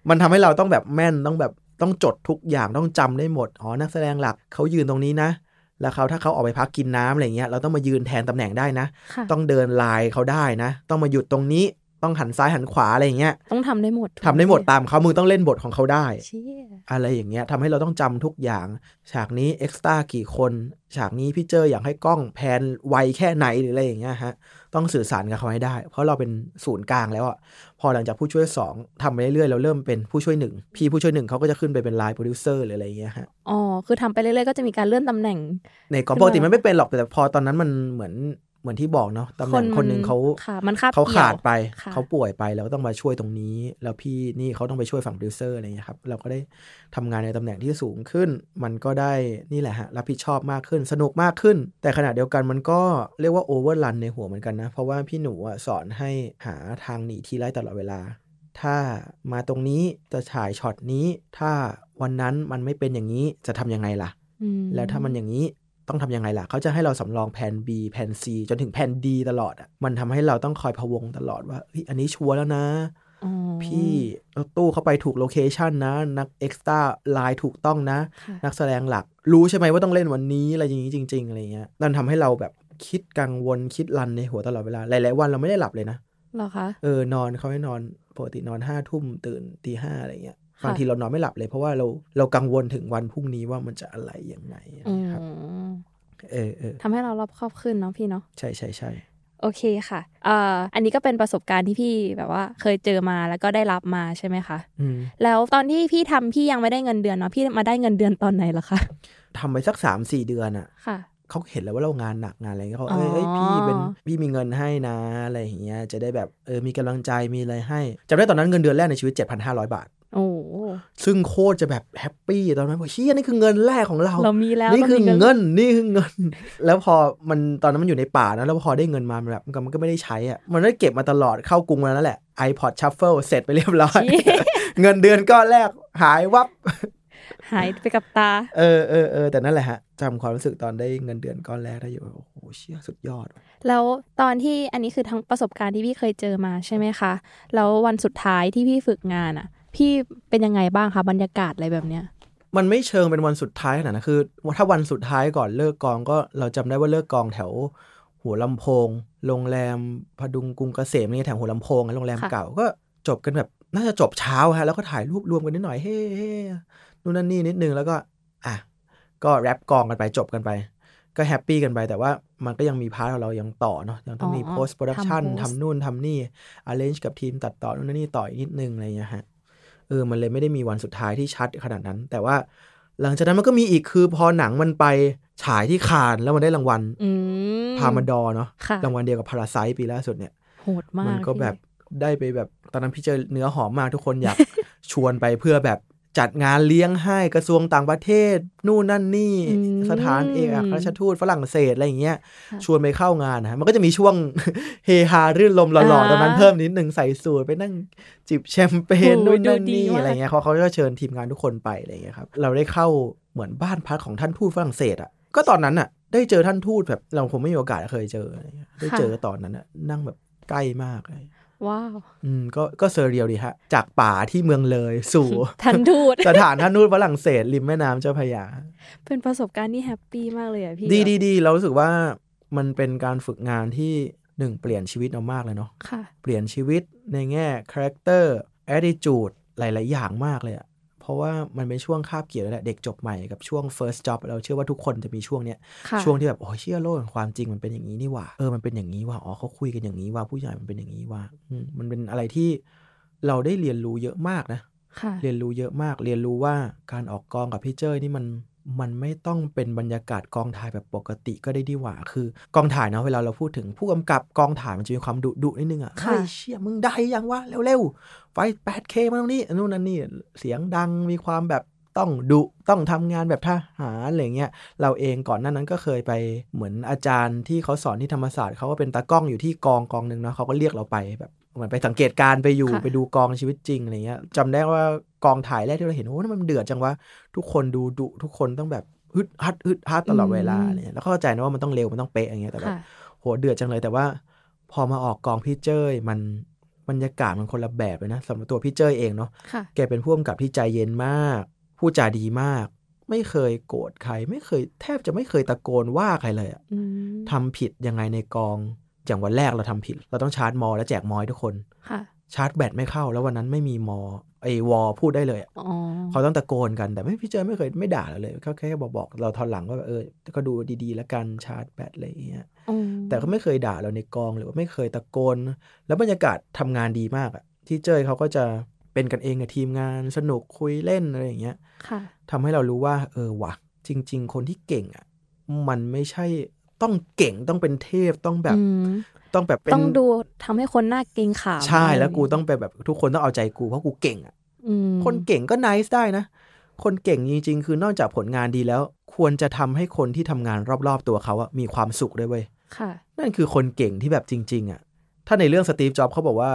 มันทำให้เราต้องแบบแม่นต้องแบบต้องจดทุกอย่างต้องจำได้หมด อ๋อ นักแสดงหลักเขายืนตรงนี้นะ แล้วเขาถ้าเขาออกไปพักกินน้ำอะไรเงี้ยเราต้องมายืนแทนตำแหน่งได้นะ ค่ะ ต้องเดินลายเขาได้นะ ต้องมาหยุดตรงนี้ต้องหันซ้ายหันขวาอะไรอย่างเงี้ยต้องทำได้หมดทำได้หมดตามเขามึงต้องเล่นบทของเขาได้ เชี่ยอะไรอย่างเงี้ยทำให้เราต้องจำทุกอย่าง ฉากนี้เอ็กซ์ต้ากี่คน ฉากนี้พี่เจ้ยอยากให้กล้อง pan ไวแค่ไหนหรืออะไรอย่างเงี้ยฮะ ต้องสื่อสารกับเขาให้ได้ เพราะเราเป็นศูนย์กลางแล้วอะพอหลังจากผู้ช่วยสองทำไปเรื่อยๆเราเริ่มเป็นผู้ช่วยหนึ่งพี่ผู้ช่วยหนึ่งเขาก็จะขึ้นไปเป็น line producer หรืออะไรอย่างเงี้ยฮะอ๋อคือทำไปเรื่อยๆก็จะมีการเลื่อนตำแหน่ง ในกองขึ้นปมากติมันไม่เป็นหรอกแต่พอตอนนั้นมันเหมือน เหมือนที่บอกเนาะตำแหคน่นงมันคนหนึ่งเขาค่ะมันคาบเขาเกี่ยวขาดไปค่ะเขาป่วยไปเราก็ต้องมาช่วยตรงนี้ แล้วพี่นี่เขาต้องไปช่วยฝั่งโปรดิวเซอร์อะไรอย่างเงี้ยครับเราก็ได้ทำงานในตำแหน่งที่สูงขึ้น มันก็ได้นี่แหละฮะรับผิดชอบมากขึ้นสนุกมากขึ้น แต่ขณะเดียวกันมันก็เรียกว่า overrun ในหัวเหมือนกันนะ เพราะว่าพี่หนูอะสอนให้หาทางหนีทีไล่ตลอดเวลา ถ้ามาตรงนี้จะฉายช็อตนี้ ถ้าวันนั้นมันไม่เป็นอย่างนี้จะทำยังไงล่ะอืมแล้วถ้ามันอย่างนี้ ต้องทำยังไงล่ะ เขาจะให้เราสำรองแผน B แผน C จนถึงแผน D ตลอดอะมันทำให้เราต้องคอยพะวงตลอดว่าเฮ้ยอันนี้ชัวร์แล้วนะอ๋อพี่เอาตู้เข้าไปถูกโลเคชันนะ นักเอ็กซ์ต้าไลน์ถูกต้องนะค่ะนักแสดงหลัก รู้ใช่ไหมว่าต้องเล่นวันนี้อะไรอย่างนี้จริง ๆ อะไรเงี้ยนั่นทำให้เราแบบคิดกังวลคิดรันในหัวตลอดเวลา หลาย ๆ วันเราไม่ได้หลับเลยนะเหรอคะเออนอนเขาให้นอนปกตินอนห้าทุ่มตื่นตีห้าอะไรเงี้ยค่ะบางทีเรานอนไม่หลับเลยเพราะว่าเราเรากังวลถึงวันพรุ่งนี้ว่ามันจะอะไรยังไงอะไรอืเงี้ยครับม เออเออทำให้เรารอบครอบขึ้นเนาะพี่เนาะใช่ใช่ใช่โอเคค่ะเอ่ออันนี้ก็เป็นประสบการณ์ที่พี่แบบว่าเคยเจอมาแล้วก็ได้รับมาใช่ไหมคะอืมแล้วตอนที่พี่ทำพี่ยังไม่ได้เงินเดือนเนาะพี่มาได้เงินเดือนตอนไหนเหรอคะทำไปสักสามสี่เดือนอะค่ะเขาเห็นแล้วว่าเรางานหนักงานอะไรเงี้ยเขาอ๋อเอ้ยเอ้ยพี่เป็นพี่มีเงินให้นะอะไรอย่างเงี้ยจะได้แบบเออมีกำลังใจมีอะไรให้จำได้ตอนนั้นเงินเดือนแรกในชีวิต 7,500 บาท โอ้ซึ่งโคตรจะแบบแฮปปี้ตอนนั้นบอกเฮียนี่คือเงินแรกของเรา เรามีแล้วนี่คือรามีเงินนี่คือเงิน แล้วพอมันตอนนั้นมันอยู่ในป่านะแล้วพอได้เงินมามันแบบมันก็มันก็ไม่ได้ใช้อะมันได้เก็บมาตลอดเข้ากรุงมาแล้วนั่นแหละ iPod Shuffle เสร็จไปเรียบร้อยเย้เงินเดือนก้อนแรกหายวับ หายไปกับตา เออเออเออแต่นั่นแหละฮะจำความรู้สึกตอนได้เงินเดือนก้อนแรกได้อยู่โอ้โหเชี่ยสุดยอดว่ะแล้วตอนที่อันนี้คือทั้งประสบการณ์ที่พี่เคยเจอมาใช่ไหมคะแล้ววันสุดท้ายที่พี่ฝึกงานอะ พี่เป็นยังไงบ้างคะบรรยากาศอะไรแบบเนี้ยมันไม่เชิงเป็นวันสุดท้ายขนาดนั้นคือถ้าวันสุดท้ายก่อนเลิกกองก็เราจำได้ว่าเลิกกองแถว หัวลำโพง โรงแรมพดุงกรุงเกษมนี่แถวหัวลำโพงอะโรงแรมค่ะเก่าก็จบกันแบบน่าจะจบเช้าฮะแล้วก็ถ่ายรูปรวมกันนิดหน่อยเฮ้เฮ้นู่นนั่นนี่นิดนึงแล้วก็อะก็ wrap กองกันไปจบกันไป ก็ happy กันไป แต่ว่ามันก็ยังมี part ของเรายังต่อเนาะยังต้องมีอ๋อ post production ทำ post ทำนู่นทำนี่ arrange กับทีมตัดต่อนู่นนนนี่ต่ออีกนิดนึงอะไรอย่างเงี้ยฮะ เออมันเลยไม่ได้มีวันสุดท้ายที่ชัดขนาดนั้น แต่ว่าหลังจากนั้นมันก็มีอีกคือพอหนังมันไปฉายที่คานส์แล้วมันได้รางวัลอืม Palme d'อเนาะค่ะรางวัลเดียวกับ Parasite ปีล่าสุดเนี่ยโหดมากมันก็พี่แบบได้ไปแบบตอนนั้นพี่เจ้ยเนื้อหอมมากทุกคนอยากชวนไปเพื่อแบบ จัดงานเลี้ยงให้กระทรวงต่างประเทศ นู่นนั่นนี่อืมสถานเอกอัครราชทูตฝรั่งเศสอะไรอย่างเงี้ยค่ะชวนไปเข้างานนะฮะมันก็จะมีช่วงเฮฮารื่นลมหล่ออ่าๆตอนนั้นเพิ่มนิดหนึ่งใส่สูทไปนั่งจิบแชมเปญโอ้นู่ยนนั่นดูดีนี่มากอะไรเงี้ยเขาเขาก็เชิญทีมงานทุกคนไปอะไรเงี้ยครับเราได้เข้าเหมือนบ้านพักของท่านทูตฝรั่งเศสอะก็ตอนนั้นอะ ได้เจอท่านทูตแบบเราคงไม่มีโอกาสเคยเจออะไรเงี้ยได้เจอตอนนั้นอะนั่งแบบใกล้มากเลย ว้าว อืม ก็ก็ surreal ดีฮะ จากป่าที่เมืองเลยสู่ทันทูตสถานท่านทูตฝรั่งเศสริมแม่น้ำเจ้าพระยา เป็นประสบการณ์ที่ happy มากเลยอะพี่ ดีดีดีเรารู้สึกว่ามันเป็นการฝึกงานที่หนึ่งเปลี่ยนชีวิตเรามากเลยเนาะ ค่ะ เปลี่ยนชีวิตในแง่ character attitude หลาย ๆ อย่างมากเลยอะเพ ราะว่ามันเป็นช่วงคาบเกี่ยวแหละเด็กจบใหม่กับช่วง first job เราเชื่อว่าทุกคนจะมีช่วงเนี้ยค่ะช่วงที่แบบโอ้ยเชื่อโลกแห่งความจริงมันเป็นอย่างนี้นี่หว่าเออมันเป็นอย่างนี้ว่าอ๋อเขาคุยกันอย่างนี้ว่าผู้ใหญ่มันเป็นอย่างนี้ว่าอืมมันเป็นอะไรที่เราได้เรียนรู้เยอะมากนะค่ะเรียนรู้เยอะมากเรียนรู้ว่าการออกกองกับพี่เจ้ยนี่มัน มันไม่ต้องเป็นบรรยากาศกองถ่ายแบบปกติก็ได้ดีหว่า คือกองถ่ายเนาะเวลาเราพูดถึงผู้กำกับกองถ่ายมันจะมีความดุดุนิดนึงอะค่ะเฮ้ยเชี่ยมึงได้ยังวะเร็วๆไฟ 8K มาตรงนี้นู่นนั่นนี่เสียงดังมีความแบบต้องดุต้องทำงานแบบทหารอะไรเงี้ยเราเองก่อนหน้านั้นก็เคยไปเหมือนอาจารย์ที่เขาสอนที่ธรรมศาสตร์เขาก็เป็นตากล้องอยู่ที่กองกองหนึ่งเนาะเขาก็เรียกเราไปแบบ เหมือนไปสังเกตการณ์ไปอยู่ค่ะไปดูกองชีวิตจริงอะไรเงี้ยจำได้ว่ากองถ่ายแรกที่เราเห็นโอ้นั่นมันเดือดจังวะทุกคนดูดุทุกคนต้องแบบฮึดฮัดฮึดฮัดตลอดเวลาอะไรเนี่ยแล้วเข้าใจนะว่ามันต้องเร็วมันต้องเป๊ะอย่างเงี้ยแต่แบบค่ะโหเดือดจังเลยแต่ว่า พอมาออกกองพี่เจ้ยมันบรรยากาศมันคนละแบบเลยนะสำหรับตัวพี่เจ้ยเองเนาะค่ะแกเป็นผู้กำกับที่ใจเย็นมากพูดจาดีมาก ไม่เคยโกรธใคร ไม่เคยแทบจะไม่เคยตะโกนว่าใครเลยอะอืมทำผิดยังไงในกอง อย่างวันแรกเราทำผิด เราต้องชาร์จมอ แล้วแจกมอให้ทุกคนค่ะชาร์จแบตไม่เข้า แล้ววันนั้นไม่มีมอไอวอพูดได้เลยอะอ๋อเขาต้องตะโกนกันแต่ไม่พี่เจอไม่เคยไม่ด่าเราเลยเขาแค่บอกบอกเราทอนหลังว่าแบบเออก็ดูดีๆ แล้วกันชาร์จแบตอะไรอย่างเงี้ยอืมแต่เขาไม่เคยด่าเราในกองหรือว่าไม่เคยตะโกน แล้วบรรยากาศทำงานดีมากอะที่เจยเขาก็จะเป็นกันเองกับทีมงานสนุกคุยเล่นอะไรอย่างเงี้ยค่ะทำให้เรารู้ว่า เออว่ะจริง ๆ คนที่เก่งอะมันไม่ใช่ ต้องเก่งต้องเป็นเทพต้องแบบอืมต้องแบบเป็นต้องดูทำให้คนหน้าเกรงขามใช่อะไรแล้วกูย่าต้องไปแบบทุกคนต้องเอาใจกูเพราะกูเก่งอะอืมคนเก่งก็น c e ได้นะ คนเก่งจริงๆ คือนอกจากผลงานดีแล้ว ควรจะทำให้คนที่ทำงานรอบๆตัวเขาอะมีความสุขด้วยเว้ยค่ะนั่นคือคนเก่งที่แบบจริง ๆอะถ้าในเรื่องสตีฟจ็อบเขาบอกว่า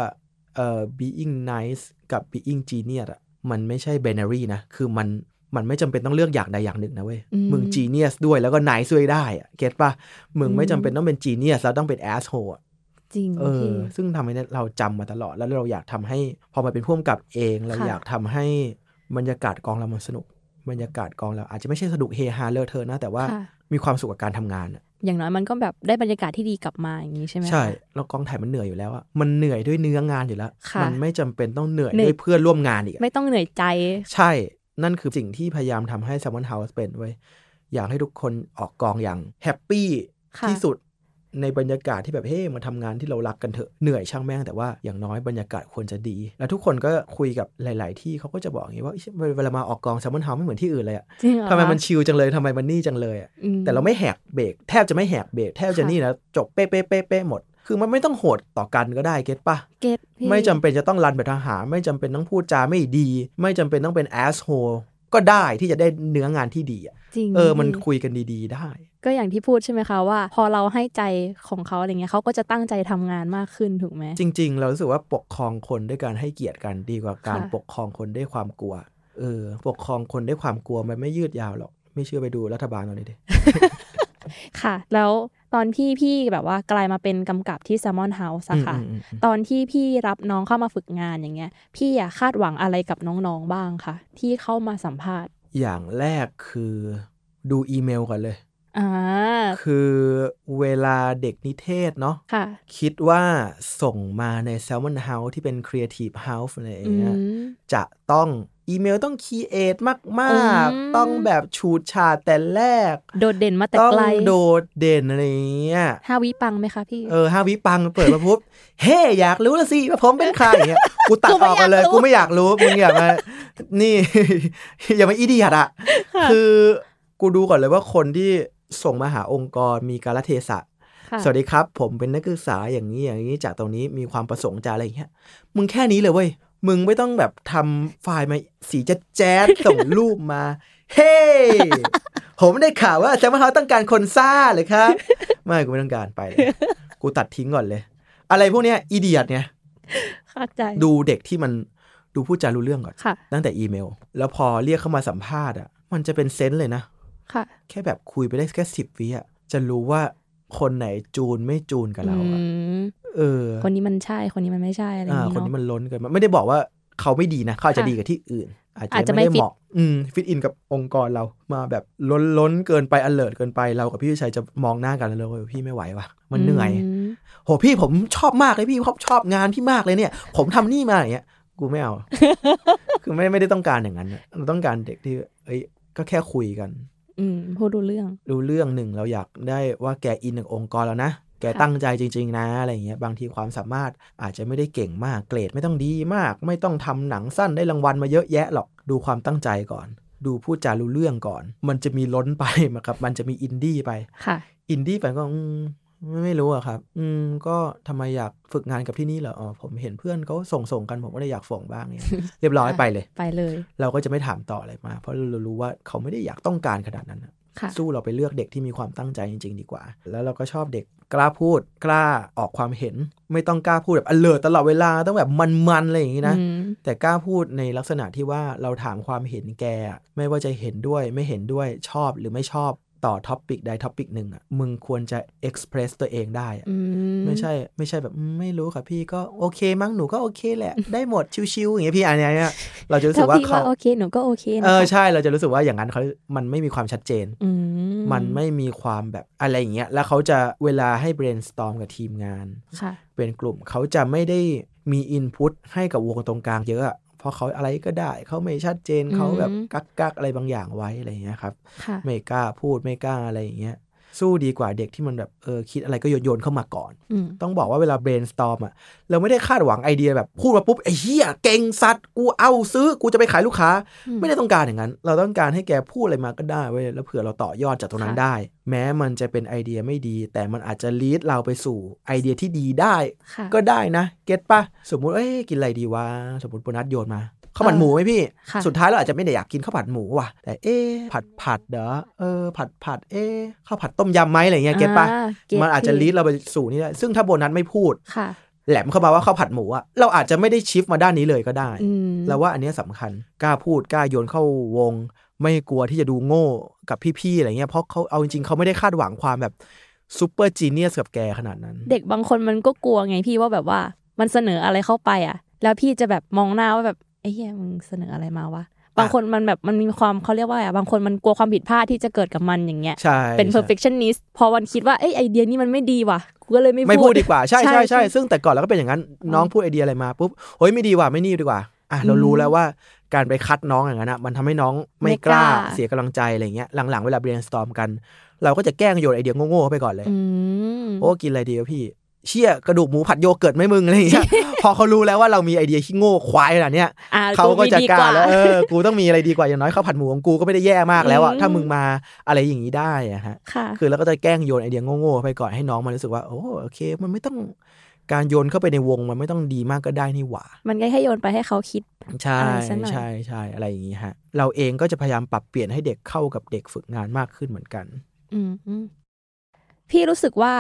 เอ่อ being nice กับ being genius อะมันไม่ใช่ binary นะ คือมัน มันไม่จำเป็นต้องเลือกอย่างใดอย่างหนึ่งนะเว้ยอืมมึง genius ด้วยแล้วก็ nice ด้วยได้อะเก็ตปะมึงไม่จำเป็นต้องเป็น genius แล้วต้องเป็น asshole อะจริงเอพี่อซึ่งทำให้เราจำมาตลอดแล้วเราอยากทำให้ พอมาเป็นพ่วงกับเองเราค่ะอยากทำให้บรรยากาศกองเรามันสนุก บรรยากาศกองเราอาจจะไม่ใช่สนุกเฮฮาเลอะเทอะนะ แต่ว่าค่ะมีความสุขกับการทำงานอะอย่างน้อยมันก็แบบได้บรรยากาศที่ดีกลับมาอย่างนี้ใช่ไหมคะใช่แล้วกองถ่ายมันเหนื่อยอยู่แล้วอะมันเหนื่อยด้วยเนื้องานอยู่แล้วค่ะมันไม่จำเป็นต้องเหนื่อยเหนื่อยด้วยเพื่อนร่วมงานอีกอะไม่ต้องเหนื่อยใจ ใช่ นั่นคือสิ่งที่พยายามทำให้ Salmon House เป็นไว้ยอยากให้ทุกคนออกกองอย่างแฮปปี้ค่ะที่สุดในบรรยากาศที่แบบเฮ้มาทำงานที่เรารักกันเถอะเหนื่อยช่างแม่งแต่ว่าอย่างน้อยบรรยากาศควรจะดี แล้วทุกคนก็คุยกับหลาย ๆ ที่เขาก็จะบอกอย่างนี้ว่าเชี่ยเวลามาออกกอง Salmon House ไม่เหมือนที่อื่นเลยอะจริงเหรอทำไมมันชิลจังเลยทำไมมันนี่จังเลยอะอืมแต่เราไม่แหกเบรกแทบจะไม่แหกเบรกแทบจะค่ะนี่นะจบเป๊ะเป๊ะเป๊ะเป๊ะหมด คือมันไม่ต้องโหดต่อกันก็ได้เก็ตปะเก็ตพี่ไม่จำเป็นจะต้องรันแบบทหาร ไม่จำเป็นต้องพูดจาไม่ดี ไม่จำเป็นต้องเป็นแอสโฮก็ได้ที่จะได้เนื้องานที่ดีอะจริงเออมันพี่คุยกันดีๆ ได้ ก็อย่างที่พูดใช่ไหมคะว่า พอเราให้ใจของเขาอะไรเงี้ยเขาก็จะตั้งใจทำงานมากขึ้นถูกไหมจริง ๆ เรารู้สึกว่าปกครองคนด้วยการให้เกียรติกันดีกว่าการค่ะปกครองคนด้วยความกลัวเออปกครองคนด้วยความกลัวมันไม่ยืดยาวหรอก ไม่เชื่อไปดูรัฐบาลเราเลยดิค่ะ แล้ว ตอนที่พี่แบบว่ากลายมาเป็นกำกับที่ Salmon House อะค่ะอืมอืมอืมตอนที่พี่รับน้องเข้ามาฝึกงานอย่างเงี้ย พี่อะคาดหวังอะไรกับน้องๆบ้างคะที่เข้ามาสัมภาษณ์ อย่างแรกคือดูอีเมลก่อนเลยอ่า คือเวลาเด็กนิเทศเนาะค่ะคิดว่าส่งมาใน Salmon House ที่เป็น Creative House อะไรอย่างอืเงี้ยมจะต้องอีเมลต้องคีเอทมากอืมๆต้องแบบฉูดฉาดแต่แรก โดดเด่นมาแต่ต้องไกลโดดเด่นอะไรอย่างเงี้ยห้าวิปังไหมคะพี่ เออห้าวิปังเปิดมาปุ๊บ เฮ้อยากรู้ละสิว่าผมเป็นใครอย่างเงี้ยกูตัดกูอไม่อกกันเลยอยากรู้กูไม่อยากรู้ มึงอย่ามา นี่ อย่ามาอีเดียดอะคือกูดูก่อนเลยว่าคนที่ ส่งมาหาองค์กรมีการเทศะค่ะสวัสดีครับ ผมเป็นนักศึกษาอย่างนี้อย่างนี้จากตรงนี้มีความประสงค์จะอะไรอย่างเงี้ยมึงแค่นี้เลยเว้ยมึงไม่ต้องแบบทำไฟล์มาสีแจ๊ดแจ๊ดส่งรูปมา เฮ้ผมได้ข่าวว่าแซมมอนเฮาต้องการคนซ่าเลยครับ ไม่กูไม่ต้องการไปเลยกูตัดทิ้งก่อนเลย อะไรพวกเนี้ยอีเดียดเนี่ยเข้าใจดูเด็กที่มันดูพูดจารู้เรื่องก่อนค่ะตั้งแต่อีเมล แล้วพอเรียกเข้ามาสัมภาษณ์อะ มันจะเป็นเซนส์เลยนะ ค่ะ แค่แบบคุยไปได้แค่สิบวิอะจะรู้ว่าคนไหนจูนไม่จูนกับเราอือะมเออ คนนี้มันใช่คนนี้มันไม่ใช่อะไรอย่างอ่านี้คนเนาะนี้มันล้นเกินมาไม่ได้บอกว่าเขาไม่ดีนะเขาอาจจะค่ะดีกับที่อื่น อาจอาจจะจะไม่ได้ไม่ฟิตเหมาะอืม fit in กับองค์กรเรามาแบบล้นล้นเกินไป alert เกินไปเรากับพี่วิชัยจะมองหน้ากันแล้วเลยพี่ไม่ไหวว่ะมันเหนื่อยโหพี่ผมชอบมากเลยพี่ชอบชอบงานพี่มากเลยเนี่ย ผมทำนี่มาอย่างเงี้ยกูไม่เอา คือไม่ไม่ได้ต้องการอย่างนั้นอะเราต้องการเด็กที่ เอ้ยก็แค่คุยกัน อืมพูดรู้เรื่อง รู้เรื่องหนึ่งเราอยากได้ว่าแกอินกับองค์กรแล้วนะ แกค่ะตั้งใจจริง ๆ นะอะไรอย่างเงี้ย บางทีความสามารถอาจจะไม่ได้เก่งมากเกรดไม่ต้องดีมาก ไม่ต้องทำหนังสั้นได้รางวัลมาเยอะแยะหรอก ดูความตั้งใจก่อน ดูพูดจารู้เรื่องก่อน มันจะมีล้นไปมาครับ มันจะมีอินดี้ไป ค่ะ อินดี้ไปก็อืม ไม่รู้อะครับ อืม ก็ทำไมอยากฝึกงานกับที่นี่เหรอ อ๋อ ผมเห็นเพื่อนเขาส่งส่งๆกัน ผมก็เลยอยากส่งบ้างเนี่ย เรียบร้อยไปเลย ไปเลย เราก็จะไม่ถามต่ออะไรมา เพราะเรารู้ว่าเขาไม่ได้อยากต้องการขนาดนั้นอะค่ะสู้เราไปเลือกเด็กที่มีความตั้งใจจริง ๆ ดีกว่า แล้วเราก็ชอบเด็กกล้าพูด กล้าออกความเห็น ไม่ต้องกล้าพูดแบบ alert ลอดเวลาต้องแบบมันๆอะไรอย่างนี้นะอืมแต่กล้าพูดในลักษณะที่ว่าเราถามความเห็นแกอะไม่ว่าจะเห็นด้วยไม่เห็นด้วยชอบหรือไม่ชอบ ต่อ topic ใด topic หนึ่งอะมึงควรจะ express ตัวเองได้อะอืมไม่ใช่ไม่ใช่แบบอืมไม่รู้ค่ะพี่ก็โอเค มั้งหนูก็โอเคแหละ ได้หมดชิวๆอย่างเงี้ยพี่อันเนี้ยเราจะรู้สึถ้ากว่าพี่เขาว่าโอเคหนูก็โอเคนะเออคะใช่เราจะรู้สึกว่าอย่างนั้นเขามันไม่มีความชัดเจนอืมันไม่มีความแบบอะไรอย่างเงี้ยแล้วเขาจะเวลาให้ brainstorm กับทีมงานค่ะเป็นกลุ่มเขาจะไม่ได้มี input ให้กับวงตรงกลางเยอะอะเพ ราะเขาอะไรก็ได้ เขาไม่ชัดเจนอืมเขาแบบกักกักๆอะไรบางอย่างไว้อะไรอย่างเงี้ยครับค่ะไม่กล้าพูดไม่กล้าอะไรอย่างเงี้ย สู้ดีกว่าเด็กที่มันแบบเออคิดอะไรก็โยนโยนๆเข้ามาก่อนอืมต้องบอกว่าเวลา brainstorm อะเราไม่ได้คาดหวังไอเดียแบบพูดมาปุ๊บไอ้เหี้ยเก่งสัตว์กูเอาซื้อกูจะไปขายลูกค้าอืมไม่ได้ต้องการอย่างนั้น เราต้องการให้แกพูดอะไรมาก็ได้เว้ยแล้วเผื่อเราต่อยอดจากตรงนั้นค่ะได้ แม้มันจะเป็นไอเดียไม่ดี แต่มันอาจจะลีดเราไปสู่ไอเดียที่ดีได้ค่ะก็ได้นะ เก็ตปะสมมุติเอ้ยกินอะไรดีวะสมมติโบนัสโยนมา ข้าวผัดเออหมูไหมพี่ค่ะสุดท้ายเราอาจจะไม่ได้อยากกินข้าวผัดหมูว่ะ แต่เอ๊ะผัดผัดเด้อเออ ผัดผัดเอ๊ะข้าวผัดต้มยำไหมอะไรเงี้ยเก็ตปะอ่าเก็ตมันอาจจะพี่ลีดเราไปสู่นี่ได้ซึ่งถ้าโบนัสไม่พูดค่ะแหลมเข้ามาว่าข้าวผัดหมูอะเราอาจจะไม่ได้ชิฟมาด้านนี้เลยก็ได้อืมเราว่าอันเนี้ยสำคัญกล้าพูดกล้าโยนเข้าวง ไม่กลัวที่จะดูโง่กับพี่ๆอะไรเงี้ยเพราะเขาเอาจริงๆเขาไม่ได้คาดหวังความแบบซูเปอร์จีเนียสกับแกขนาดนั้น เด็กบางคนมันก็กลัวไงพี่ว่าแบบว่ามันเสนออะไรเข้าไปอะแล้วพี่จะแบบมองหน้าว่าแบบ ไอ้เหี้ยมึงเสนออะไรมาวะบางคนมันแบบมันมีความเขาเรียกว่าอะไรอะบางคนมันกลัวความผิดพลาดที่จะเกิดกับมันอย่างเงี้ยใช่เป็นใช่ perfectionist พอวันคิดว่าเอ้ยไอเดียนี้มันไม่ดีว่ะกูก็เลยไม่ไม่พูดดีกว่าใช่ใช่ใช่ใช่ซึ่งแต่ก่อนเราก็เป็นอย่างนั้นน้องพูดไอเดียอะไรมาปุ๊บเฮ้ยไม่ดีว่ะไม่นี่ดีกว่าอะเราอืมรู้แล้วว่าการไปคัดน้องอย่างนั้นอะมันทำให้น้องไม่ไม่กล้ากล้าเสียกำลังใจอะไรเงี้ยหลังๆเวลา brainstorm กัน เราก็จะแกล้งโยนไอเดียโง่ๆเข้าไปก่อนเลยอืมโอ้กินอะไรดีวะพี่ เชี่ยกระดูกหมูผัดโยเกิร์ตไหมมึงอะไรอย่างเงี้ยพอเขารู้แล้วว่าเรามีไอเดียที่โง่ควายขนาดเนี้ยอะเขาก็จะมีดีกล้าแล้วเอว่าอกูต้องมีอะไรดีกว่าอย่างน้อยข้าวผัดหมูของกูก็ไม่ได้แย่มากแล้วอะอืมถ้ามึงมาอะไรอย่างนี้ได้อะฮะค่ะคือเราก็จะแกล้งโยนไอเดียโง่ๆไปก่อนให้น้องมันรู้สึกว่าโอ้โอเค มันไม่ต้องการโยนเข้าไปในวงมันไม่ต้องดีมากก็ได้นี่หว่า มันก็แค่โยนไปให้เขาคิด ใช่อะไรสักหน่อยใช่ใช่อะไรอย่างนี้ฮะ เราเองก็จะพยายามปรับเปลี่ยนให้เด็กเข้ากับเด็กฝึกงานมากขึ้นเหมือนกัน อืมอืม พี่รู้สึกว่า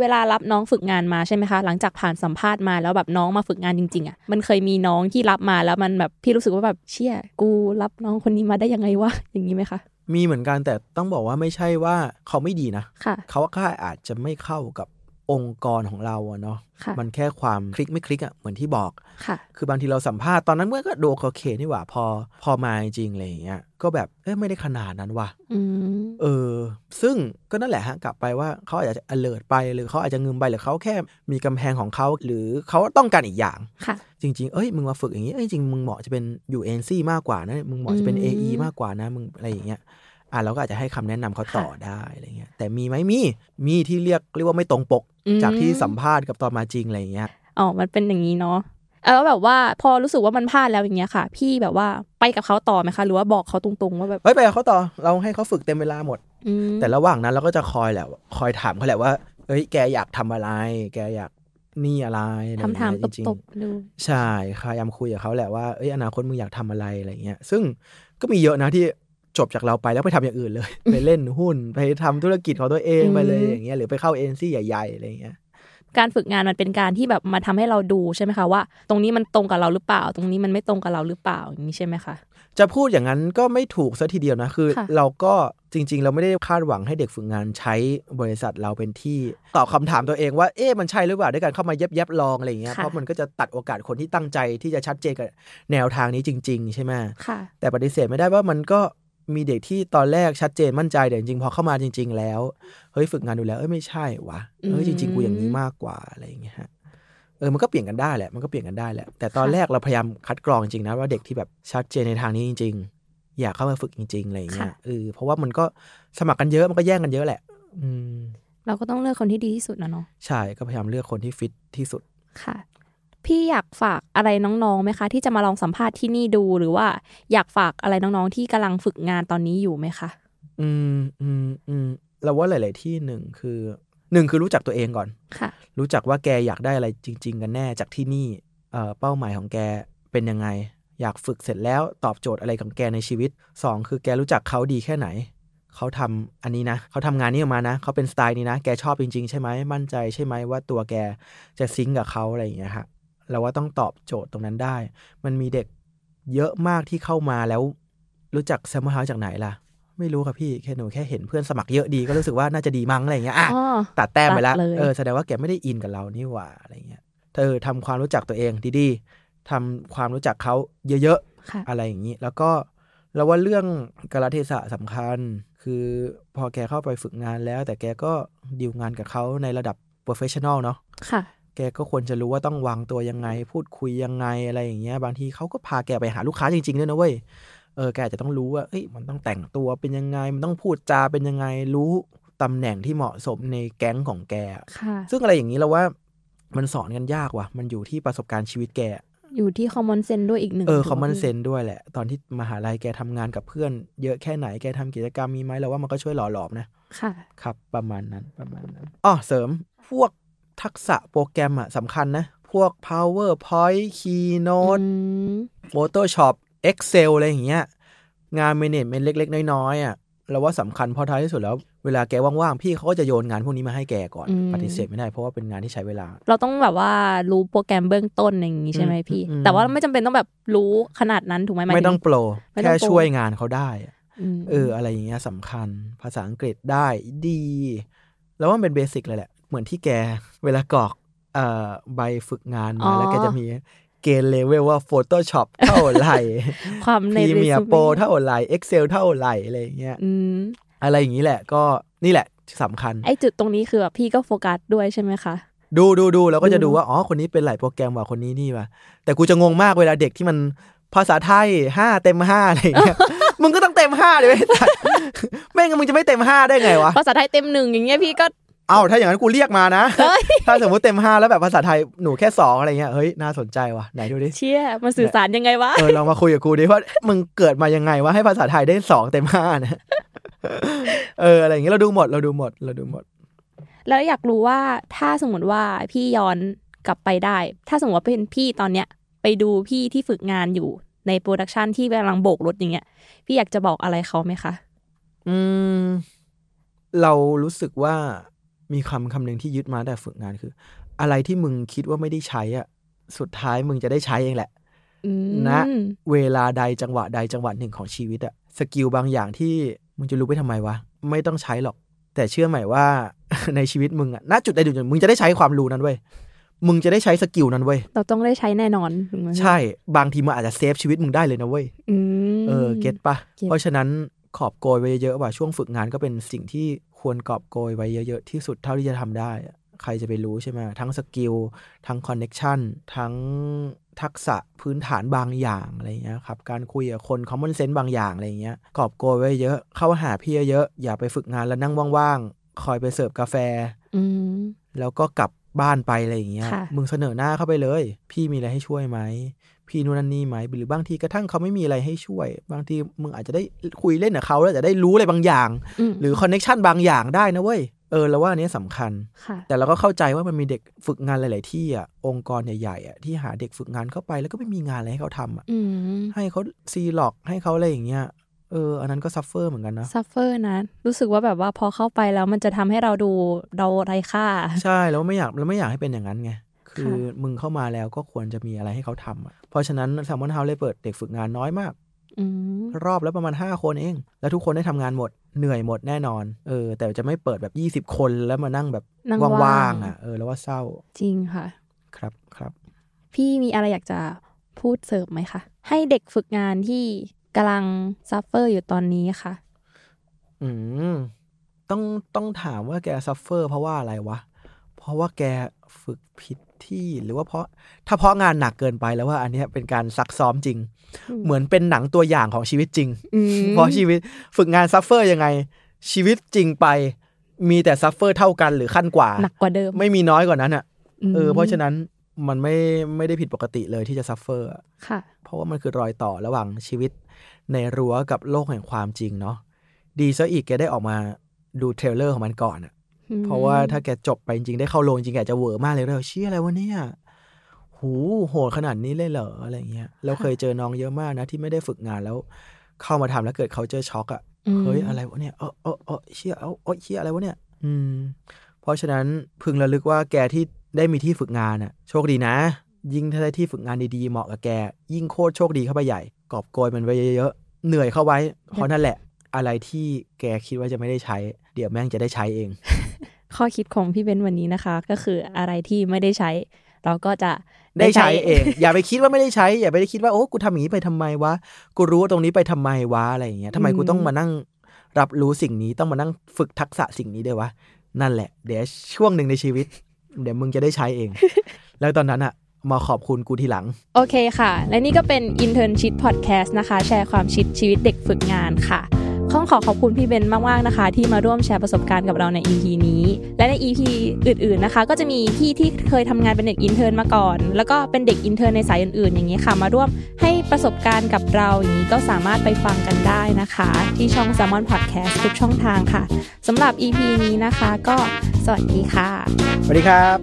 เวลารับน้องฝึกงานมาใช่ไหมคะ หลังจากผ่านสัมภาษณ์มาแล้วแบบน้องมาฝึกงานจริงๆอะมันเคยมีน้องที่รับมาแล้วมันแบบพี่รู้สึกว่าแบบเชี่ยกูรับน้องคนนี้มาได้ยังไงวะอย่างนี้ไหมคะมีเหมือนกันแต่ต้องบอกว่าไม่ใช่ว่าเขาไม่ดีนะค่ะเขาแค่อาจจะไม่เข้ากับ องค์กรของเราอะเนาะค่ะมันแค่ความคลิกไม่คลิกอะเหมือนที่บอกค่ะ คือบางทีเราสัมภาษณ์ตอนนั้นเมื่อก็ดูโอเคนี่หว่าพอพอมาจริงๆอะไรอย่างเงี้ยก็แบบเอ้ยไม่ได้ขนาดนั้นว่ะอืมเออ ซึ่งก็นั่นแหละฮะกลับไปว่าเขาอาจจะ alert ไปหรือเขาอาจจะงึมไปหรือเขาแค่มีกำแพงของเขาหรือเขาต้องการอีกอย่างค่ะ จริง ๆ เอ้ยมึงมาฝึกอย่างนี้เอ้ยจริงมึงเหมาะจะเป็นอยู่ NC มากกว่านะมึงเหมาะจะเป็นอืม AE มากกว่านะมึงอะไรอย่างเงี้ย อะเราก็อาจจะให้คำแนะนำเขาต่อค่ะได้อะไรเงี้ยแต่มีไหมมีมีที่เรียกเรียกว่าไม่ตรงปกอืมจากที่สัมภาษณ์กับตอนมาจริงอะไรอย่างเงี้ยอ๋อมันเป็นอย่างนี้เนาะเออแล้วแบบว่าพอรู้สึกว่ามันพลาดแล้วอย่างเงี้ยค่ะ พี่แบบว่าไปกับเขาต่อไหมคะ หรือว่าบอกเขาตรงๆว่าแบบเฮ้ยไปกับเขาต่อเราให้เขาฝึกเต็มเวลาหมดอืมแต่ระหว่างนั้นเราก็จะคอยแหละคอยถามเขาแหละว่าเอ้ยแกอยากทำอะไร แกอยากนี่อะไรอะไรอย่งทำถามเงี้ยจริงตๆบๆดูใช่พยายามคุยกับเขาแหละว่าเอ้ยอนาคตมึงอยากทำอะไรอะไรเงี้ย ซึ่งก็มีเยอะนะที่ จบจากเราไปแล้วไปทำอย่างอื่นเลย ไปเล่นหุ้นไปทำธุรกิจของตัวเองอืมไปเลยอย่างเงี้ยหรือไปเข้าเอ็นซี่ใหญ่ๆอะไรเงี้ยการฝึกงานมันเป็นการที่แบบมาทำให้เราดูใช่ไหมคะว่า ตรงนี้มันตรงกับเราหรือเปล่า ตรงนี้มันไม่ตรงกับเราหรือเปล่าอย่างนี้ใช่ไหมคะจะพูดอย่างนั้นก็ไม่ถูกซะทีเดียวนะคือค่ะเราก็จริง ๆ เราไม่ได้คาดหวังให้เด็กฝึกงานใช้บริษัทเราเป็นที่ตอบคำถามตัวเองว่าเอ๊ะมันใช่หรือเปล่าด้วยการเข้ามาเย็บเย็บๆลองอะไรเงี้ยค่ะเพราะมันก็จะตัดโอกาสคนที่ตั้งใจที่จะชัดเจนกับแนวทางนี้จริง ๆ ใช่ไหมค่ะแต่ปฏิเสธไม่ได้ว่ามันก็ มีเด็กที่ตอนแรกชัดเจนมั่นใจแต่จริงๆ พอเข้ามาจริง ๆ แล้ว เฮ้ยฝึกงานดูแล้ว เอ้ยไม่ใช่วะเฮ้ยจริง ๆ กูอย่างนี้มากกว่าอะไรอย่างเงี้ยฮะเออมันก็เปลี่ยนกันได้แหละมันก็เปลี่ยนกันได้แหละ แต่ตอนค่ะแรกเราพยายามคัดกรองจริงๆนะว่าเด็กที่แบบชัดเจนในทางนี้จริง ๆ อยากเข้ามาฝึกจริงๆอะไรอย่างเงี้ยเออเพราะว่ามันก็สมัครกันเยอะมันก็แย่งกันเยอะแหละ อืม เราก็ต้องเลือกคนที่ดีที่สุดนะเนาะใช่ก็พยายามเลือกคนที่ฟิตที่สุดค่ะ พี่อยากฝากอะไรน้องๆไหมคะ ที่จะมาลองสัมภาษณ์ที่นี่ดูหรือว่าอยากฝากอะไรน้องๆที่กำลังฝึกงานตอนนี้อยู่ไหมคะอืมอืมอืมเราว่าหลาย ๆ ที่หนึ่งคือหนึ่งคือรู้จักตัวเองก่อนค่ะ รู้จักว่าแกอยากได้อะไรจริง ๆ กันแน่จากที่นี่เอ่อเป้าหมายของแกเป็นยังไง อยากฝึกเสร็จแล้วตอบโจทย์อะไรของแกในชีวิตสองคือแกรู้จักเขาดีแค่ไหนเขาทำอันนี้นะ เขาทำงานนี้ออกมานะ เขาเป็นสไตล์นี้นะ แกชอบจริง ๆ ใช่ไหม มั่นใจใช่ไหมว่าตัวแกจะซิงก์กับเขาอะไรอย่างเงี้ยฮะ เราว่าต้องตอบโจทย์ตรงนั้นได้ มันมีเด็กเยอะมากที่เข้ามาแล้วรู้จัก Salmon House จากไหนล่ะ ไม่รู้ครับพี่แค่หนูแค่เห็นเพื่อนสมัครเยอะดีก็รู้สึกว่าน่าจะดีมั้งอะไรอย่างเงี้ยอะอ๋อตัดแต้มไปแล้วตัดเลยเออแสดงว่าแกไม่ได้อินกับเรานี่หว่าอะไรเงี้ยเธอทำความรู้จักตัวเองดีๆทำความรู้จักเขาเยอะค่ะๆอะไรอย่างนี้ แล้วก็เราว่าเรื่องกาลเทศะสำคัญ คือพอแกเข้าไปฝึกงานแล้ว แต่แกก็ดีลงานกับเขาในระดับ professional เนาะค่ะ แกก็ควรจะรู้ว่าต้องวางตัวยังไง พูดคุยยังไงอะไรอย่างเงี้ย บางทีเขาก็พาแกไปหาลูกค้าจริงๆด้วยนะเว้ย เออ แกอาจจะต้องรู้ว่าเอ้ย มันต้องแต่งตัวเป็นยังไง มันต้องพูดจาเป็นยังไง รู้ตำแหน่งที่เหมาะสมในแก๊งของแกค่ะซึ่งอะไรอย่างนี้เราว่ามันสอนกันยากว่ะ มันอยู่ที่ประสบการณ์ชีวิตแก อยู่ที่ common sense ด้วยอีกหนึ่ง เออถูกคอมมอนพี่เซนด้วยแหละ ตอนที่มหาลัยแกทำงานกับเพื่อน เยอะแค่ไหน แกทำกิจกรรมมีไหมเราว่ามันก็ช่วยหล่อหลอมนะ ค่ะ ครับ ประมาณนั้น ประมาณนั้น อ๋อ เสริม พวก ทักษะโปรแกรมอะสำคัญนะ พวก PowerPoint Keynote อืม Photoshop Excel อะไรอย่างเงี้ย งาน management เล็ก ๆ น้อยๆอะเราว่าสำคัญเพราะท้ายที่สุดแล้ว เวลาแกว่างๆ พี่เขาก็จะโยนงานพวกนี้มาให้แกก่อนอืมปฏิเสธไม่ได้เพราะว่าเป็นงานที่ใช้เวลา เราต้องแบบว่ารู้โปรแกรมเบื้องต้นอย่างนี้ใช่ไหมอืมพี่อืมแต่ว่าไม่จำเป็นต้องแบบรู้ขนาดนั้นถูกไหมหายไม่ถึต้องโปรไม่ต้องแค่โปรช่วยงานเขาได้อะมเอออะไรอย่างเงี้ยสำคัญภาษาอังกฤษได้ดี แล้วว่ามันเป็นเบสิกเลยแหละ เหมือนที่แกเวลากรอกเอ่อใบฝึกงานมาแล้วแกจะมีเกณฑ์เลเวลว่า Photoshop เท่าไหร่ความในพรีเมีย resume โปรเท่าไหร่ Excel เท่าไหร่อะไรอย่างเงี้ยอืมอะไรอย่างนี้แหละก็นี่แหละสำคัญ ไอจุดตรงนี้คือแบบพี่ก็โฟกัสด้วยใช่ไหมคะดูดูดูแล้วก็จะดูดูว่า อ๋อ คนนี้เป็นหลายโปรแกรมว่ะคนนี้นี่ว่ะแต่กูจะงงมากเวลาเด็กที่มันภาษาไทยห้าเต็มห้าอะไรอย่างเงี้ยมึงก็ต้องเต็มห้าเลยไม่ได้ไม่งั้นมึงจะไม่เต็มห้าได้ไงวะภาษาไทยเต็มหนึ่งอย่างเงี้ยพี่ก็ เอ้าถ้าอย่างนั้นกูเรียกมานะเอ้ยถ้าสมมติเต็มห้าแล้วแบบภาษาไทยหนูแค่สองอะไรเงี้ยเฮ้ยน่าสนใจว่ะไหนดูดิเชี่ยมันสื่อสารยังไงวะเออลองมาคุยกับกูดิว่ามึงเกิดมายังไงว่าให้ภาษาไทยได้สองเต็มห้าเนี่ยเอออะไรอย่างเงี้ยเราดูหมดเราดูหมดเราดูหมด แล้วอยากรู้ว่าถ้าสมมติว่าพี่ย้อนกลับไปได้ ถ้าสมมติว่าเป็นพี่ตอนเนี้ย ไปดูพี่ที่ฝึกงานอยู่ใน production ที่กำลังโบกรถอย่างเงี้ย พี่อยากจะบอกอะไรเขาไหมคะ อืม เรารู้สึกว่า มีคำคำหนึ่งที่ยึดมาแต่ฝึกงานคือ อะไรที่มึงคิดว่าไม่ได้ใช้อะสุดท้ายมึงจะได้ใช้เองแหละอืมณเวลาใดจังหวะใดจังหวะหนึ่งของชีวิตอะ skill บางอย่างที่มึงจะรู้ไปทำไมวะ ไม่ต้องใช้หรอก แต่เชื่อไหมว่าในชีวิตมึงอะณจุดใดจุดหนึ่งมึงจะได้ใช้ความรู้นั้นเว้ยมึงจะได้ใช้ skill นั้นเว้ยเราต้องได้ใช้แน่นอนถูกไหมพี่ใช่ บางทีมันอาจจะ save ชีวิตมึงได้เลยนะเว้ยอืมเออ getปะ get เพราะฉะนั้นขอบโกยไว้เยอะๆว่าช่วงฝึกงานก็เป็นสิ่งที่ ควรกอบโกยไว้เยอะๆที่สุดเท่าที่จะทำได้อะใครจะไปรู้ใช่ไหมทั้ง skill ทั้ง connection ทั้งทักษะพื้นฐานบางอย่างอะไรเงี้ยครับ การคุยกับคน common sense บางอย่างอะไรเงี้ย กอบโกยไว้เยอะ เข้าหาพี่เยอะๆอย่าไปฝึกงานแล้วนั่งว่างๆ คอยไปเสิร์ฟกาแฟอืมแล้วก็กลับบ้านไปอะไรอย่างเงี้ยค่ะมึงเสนอหน้าเข้าไปเลย พี่มีอะไรให้ช่วยไหม พี่นู่นนั่นนี่ไหมหรือบางทีกระทั่งเขาไม่มีอะไรให้ช่วย บางทีมึงอาจจะได้คุยเล่นกับเขาแล้วจะได้รู้อะไรบางอย่างหรือ connection บางอย่างได้นะเว้ยเออเราว่าอันนี้สำคัญค่ะแต่เราก็เข้าใจว่ามันมีเด็กฝึกงานหลาย ๆ ที่อะองค์กรใหญ่ๆอะที่หาเด็กฝึกงานเข้าไปแล้วก็ไม่มีงานอะไรให้เขาทำอะอืมให้เขาซีร็อกซ์ให้เขาอะไรอย่างเงี้ยเอออันนั้นก็ suffer เหมือนกันนะsuffer นะ รู้สึกว่าแบบว่าพอเข้าไปแล้วมันจะทำให้เราดูเราไร้ค่า ใช่แล้วไม่อยากเราไม่อยากให้เป็นอย่างนั้นไง คือค่ะมึงเข้ามาแล้วก็ควรจะมีอะไรให้เขาทำอะเพราะฉะนั้น Salmon House เลยเปิดเด็กฝึกงานน้อยมากอืมรอบแล้วประมาณ 5 คนเอง แล้วทุกคนได้ทำงานหมด เหนื่อยหมดแน่นอน เออ แต่จะไม่เปิดแบบ 20 คนแล้วมานั่งแบบนั่งว่าว่างงๆอะ เออ แล้วว่าเศร้า จริงค่ะ ครับครับ พี่มีอะไรอยากจะพูดเสริมไหมคะ ให้เด็กฝึกงานที่กำลัง suffer อยู่ตอนนี้ค่ะ อืม ต้องต้องถามว่าแก suffer เพราะว่าอะไรวะ เพราะว่าแก ฝึกผิดที่หรือว่าเพราะถ้าเพราะงานหนักเกินไปแล้วว่า อันเนี้ยเป็นการซักซ้อมจริงอืมเหมือนเป็นหนังตัวอย่างของชีวิตจริงอืมเพราะชีวิตฝึกงาน suffer ยังไง ชีวิตจริงไป มีแต่ suffer เท่ากันหรือขั้นกว่าหนักกว่าเดิมไม่มีน้อยกว่านั้นอะมเออเพราะฉะนั้นมันไม่ไม่ได้ผิดปกติเลยที่จะ suffer อะค่ะ เพราะว่ามันคือรอยต่อระหว่างชีวิตในรั้วกับโลกแห่งความจริงเนาะดีซะอีกแกได้ออกมาดู trailer ของมันก่อนอะอืม เพราะว่าถ้าแกจบไปจริงๆ ได้เข้าโรงจริงแกอาจจะเหวอมากเลยเลยเชี่ยอะไรวะเนี่ยหูโหดขนาดนี้เลยเหรออะไรเงี้ยเราเคยเจอน้องเยอะมากนะที่ไม่ได้ฝึกงานแล้ว เข้ามาทำแล้วเกิดเขาเจอช็อกอะอืมเฮ้ยอะไรวะเนี่ยเออเออเออเชี่ยเอาเออเชี่ยอะไรวะเนี่ย อืม เพราะฉะนั้นพึงระลึกว่าแกที่ได้มีที่ฝึกงานอะโชคดีนะ ยิ่งถ้าได้ที่ฝึกงานดีๆเหมาะกับแก ยิ่งโคตรโชคดีเข้าไปใหญ่ กอบโกยมันไว้เยอะๆเหนื่อยเข้าไว้เพราะนั่นแหละ อะไรที่แกคิดว่าจะไม่ได้ใช้ เดี๋ยวแม่งจะได้ใช้เอง ข้อคิดของพี่เบนวันนี้นะคะ ก็คืออะไรที่ไม่ได้ใช้ เราก็จะได้ใช้เอง อย่าไปคิดว่าไม่ได้ใช้ อย่าไปคิดว่าโอ้กูทำอย่างนี้ไปทำไมวะกูรู้ว่าตรงนี้ไปทำไมวะอะไรอย่างเงี้ยทำไมกูต้องมานั่งรับรู้สิ่งนี้ต้องมานั่งฝึกทักษะสิ่งนี้ด้วยวะนั่นแหละ เดี๋ยวช่วงหนึ่งในชีวิต เดี๋ยวมึงจะได้ใช้เอง แล้วตอนนั้นอะมาขอบคุณกูทีหลัง โอเคค่ะ และนี่ก็เป็น Internship Podcast นะคะ แชร์ความคิดชีวิตเด็กฝึกงานค่ะ ต้องขอขอบคุณพี่เบนมากๆนะคะ ที่มาร่วมแชร์ประสบการณ์กับเราใน EP นี้ และใน EP อื่นๆนะคะ ก็จะมีพี่ที่เคยทำงานเป็นเด็ก intern มาก่อน แล้วก็เป็นเด็ก intern ในสายอื่นๆ อย่างนี้ค่ะ มาร่วมให้ประสบการณ์กับเราอย่างนี้ก็สามารถไปฟังกันได้นะคะ ที่ช่อง s ซ l m o n Podcast ทุกช่องทางค่ะสำหรับ EP นี้นะคะก็สวัสดีค่ะ สวัสดีครับ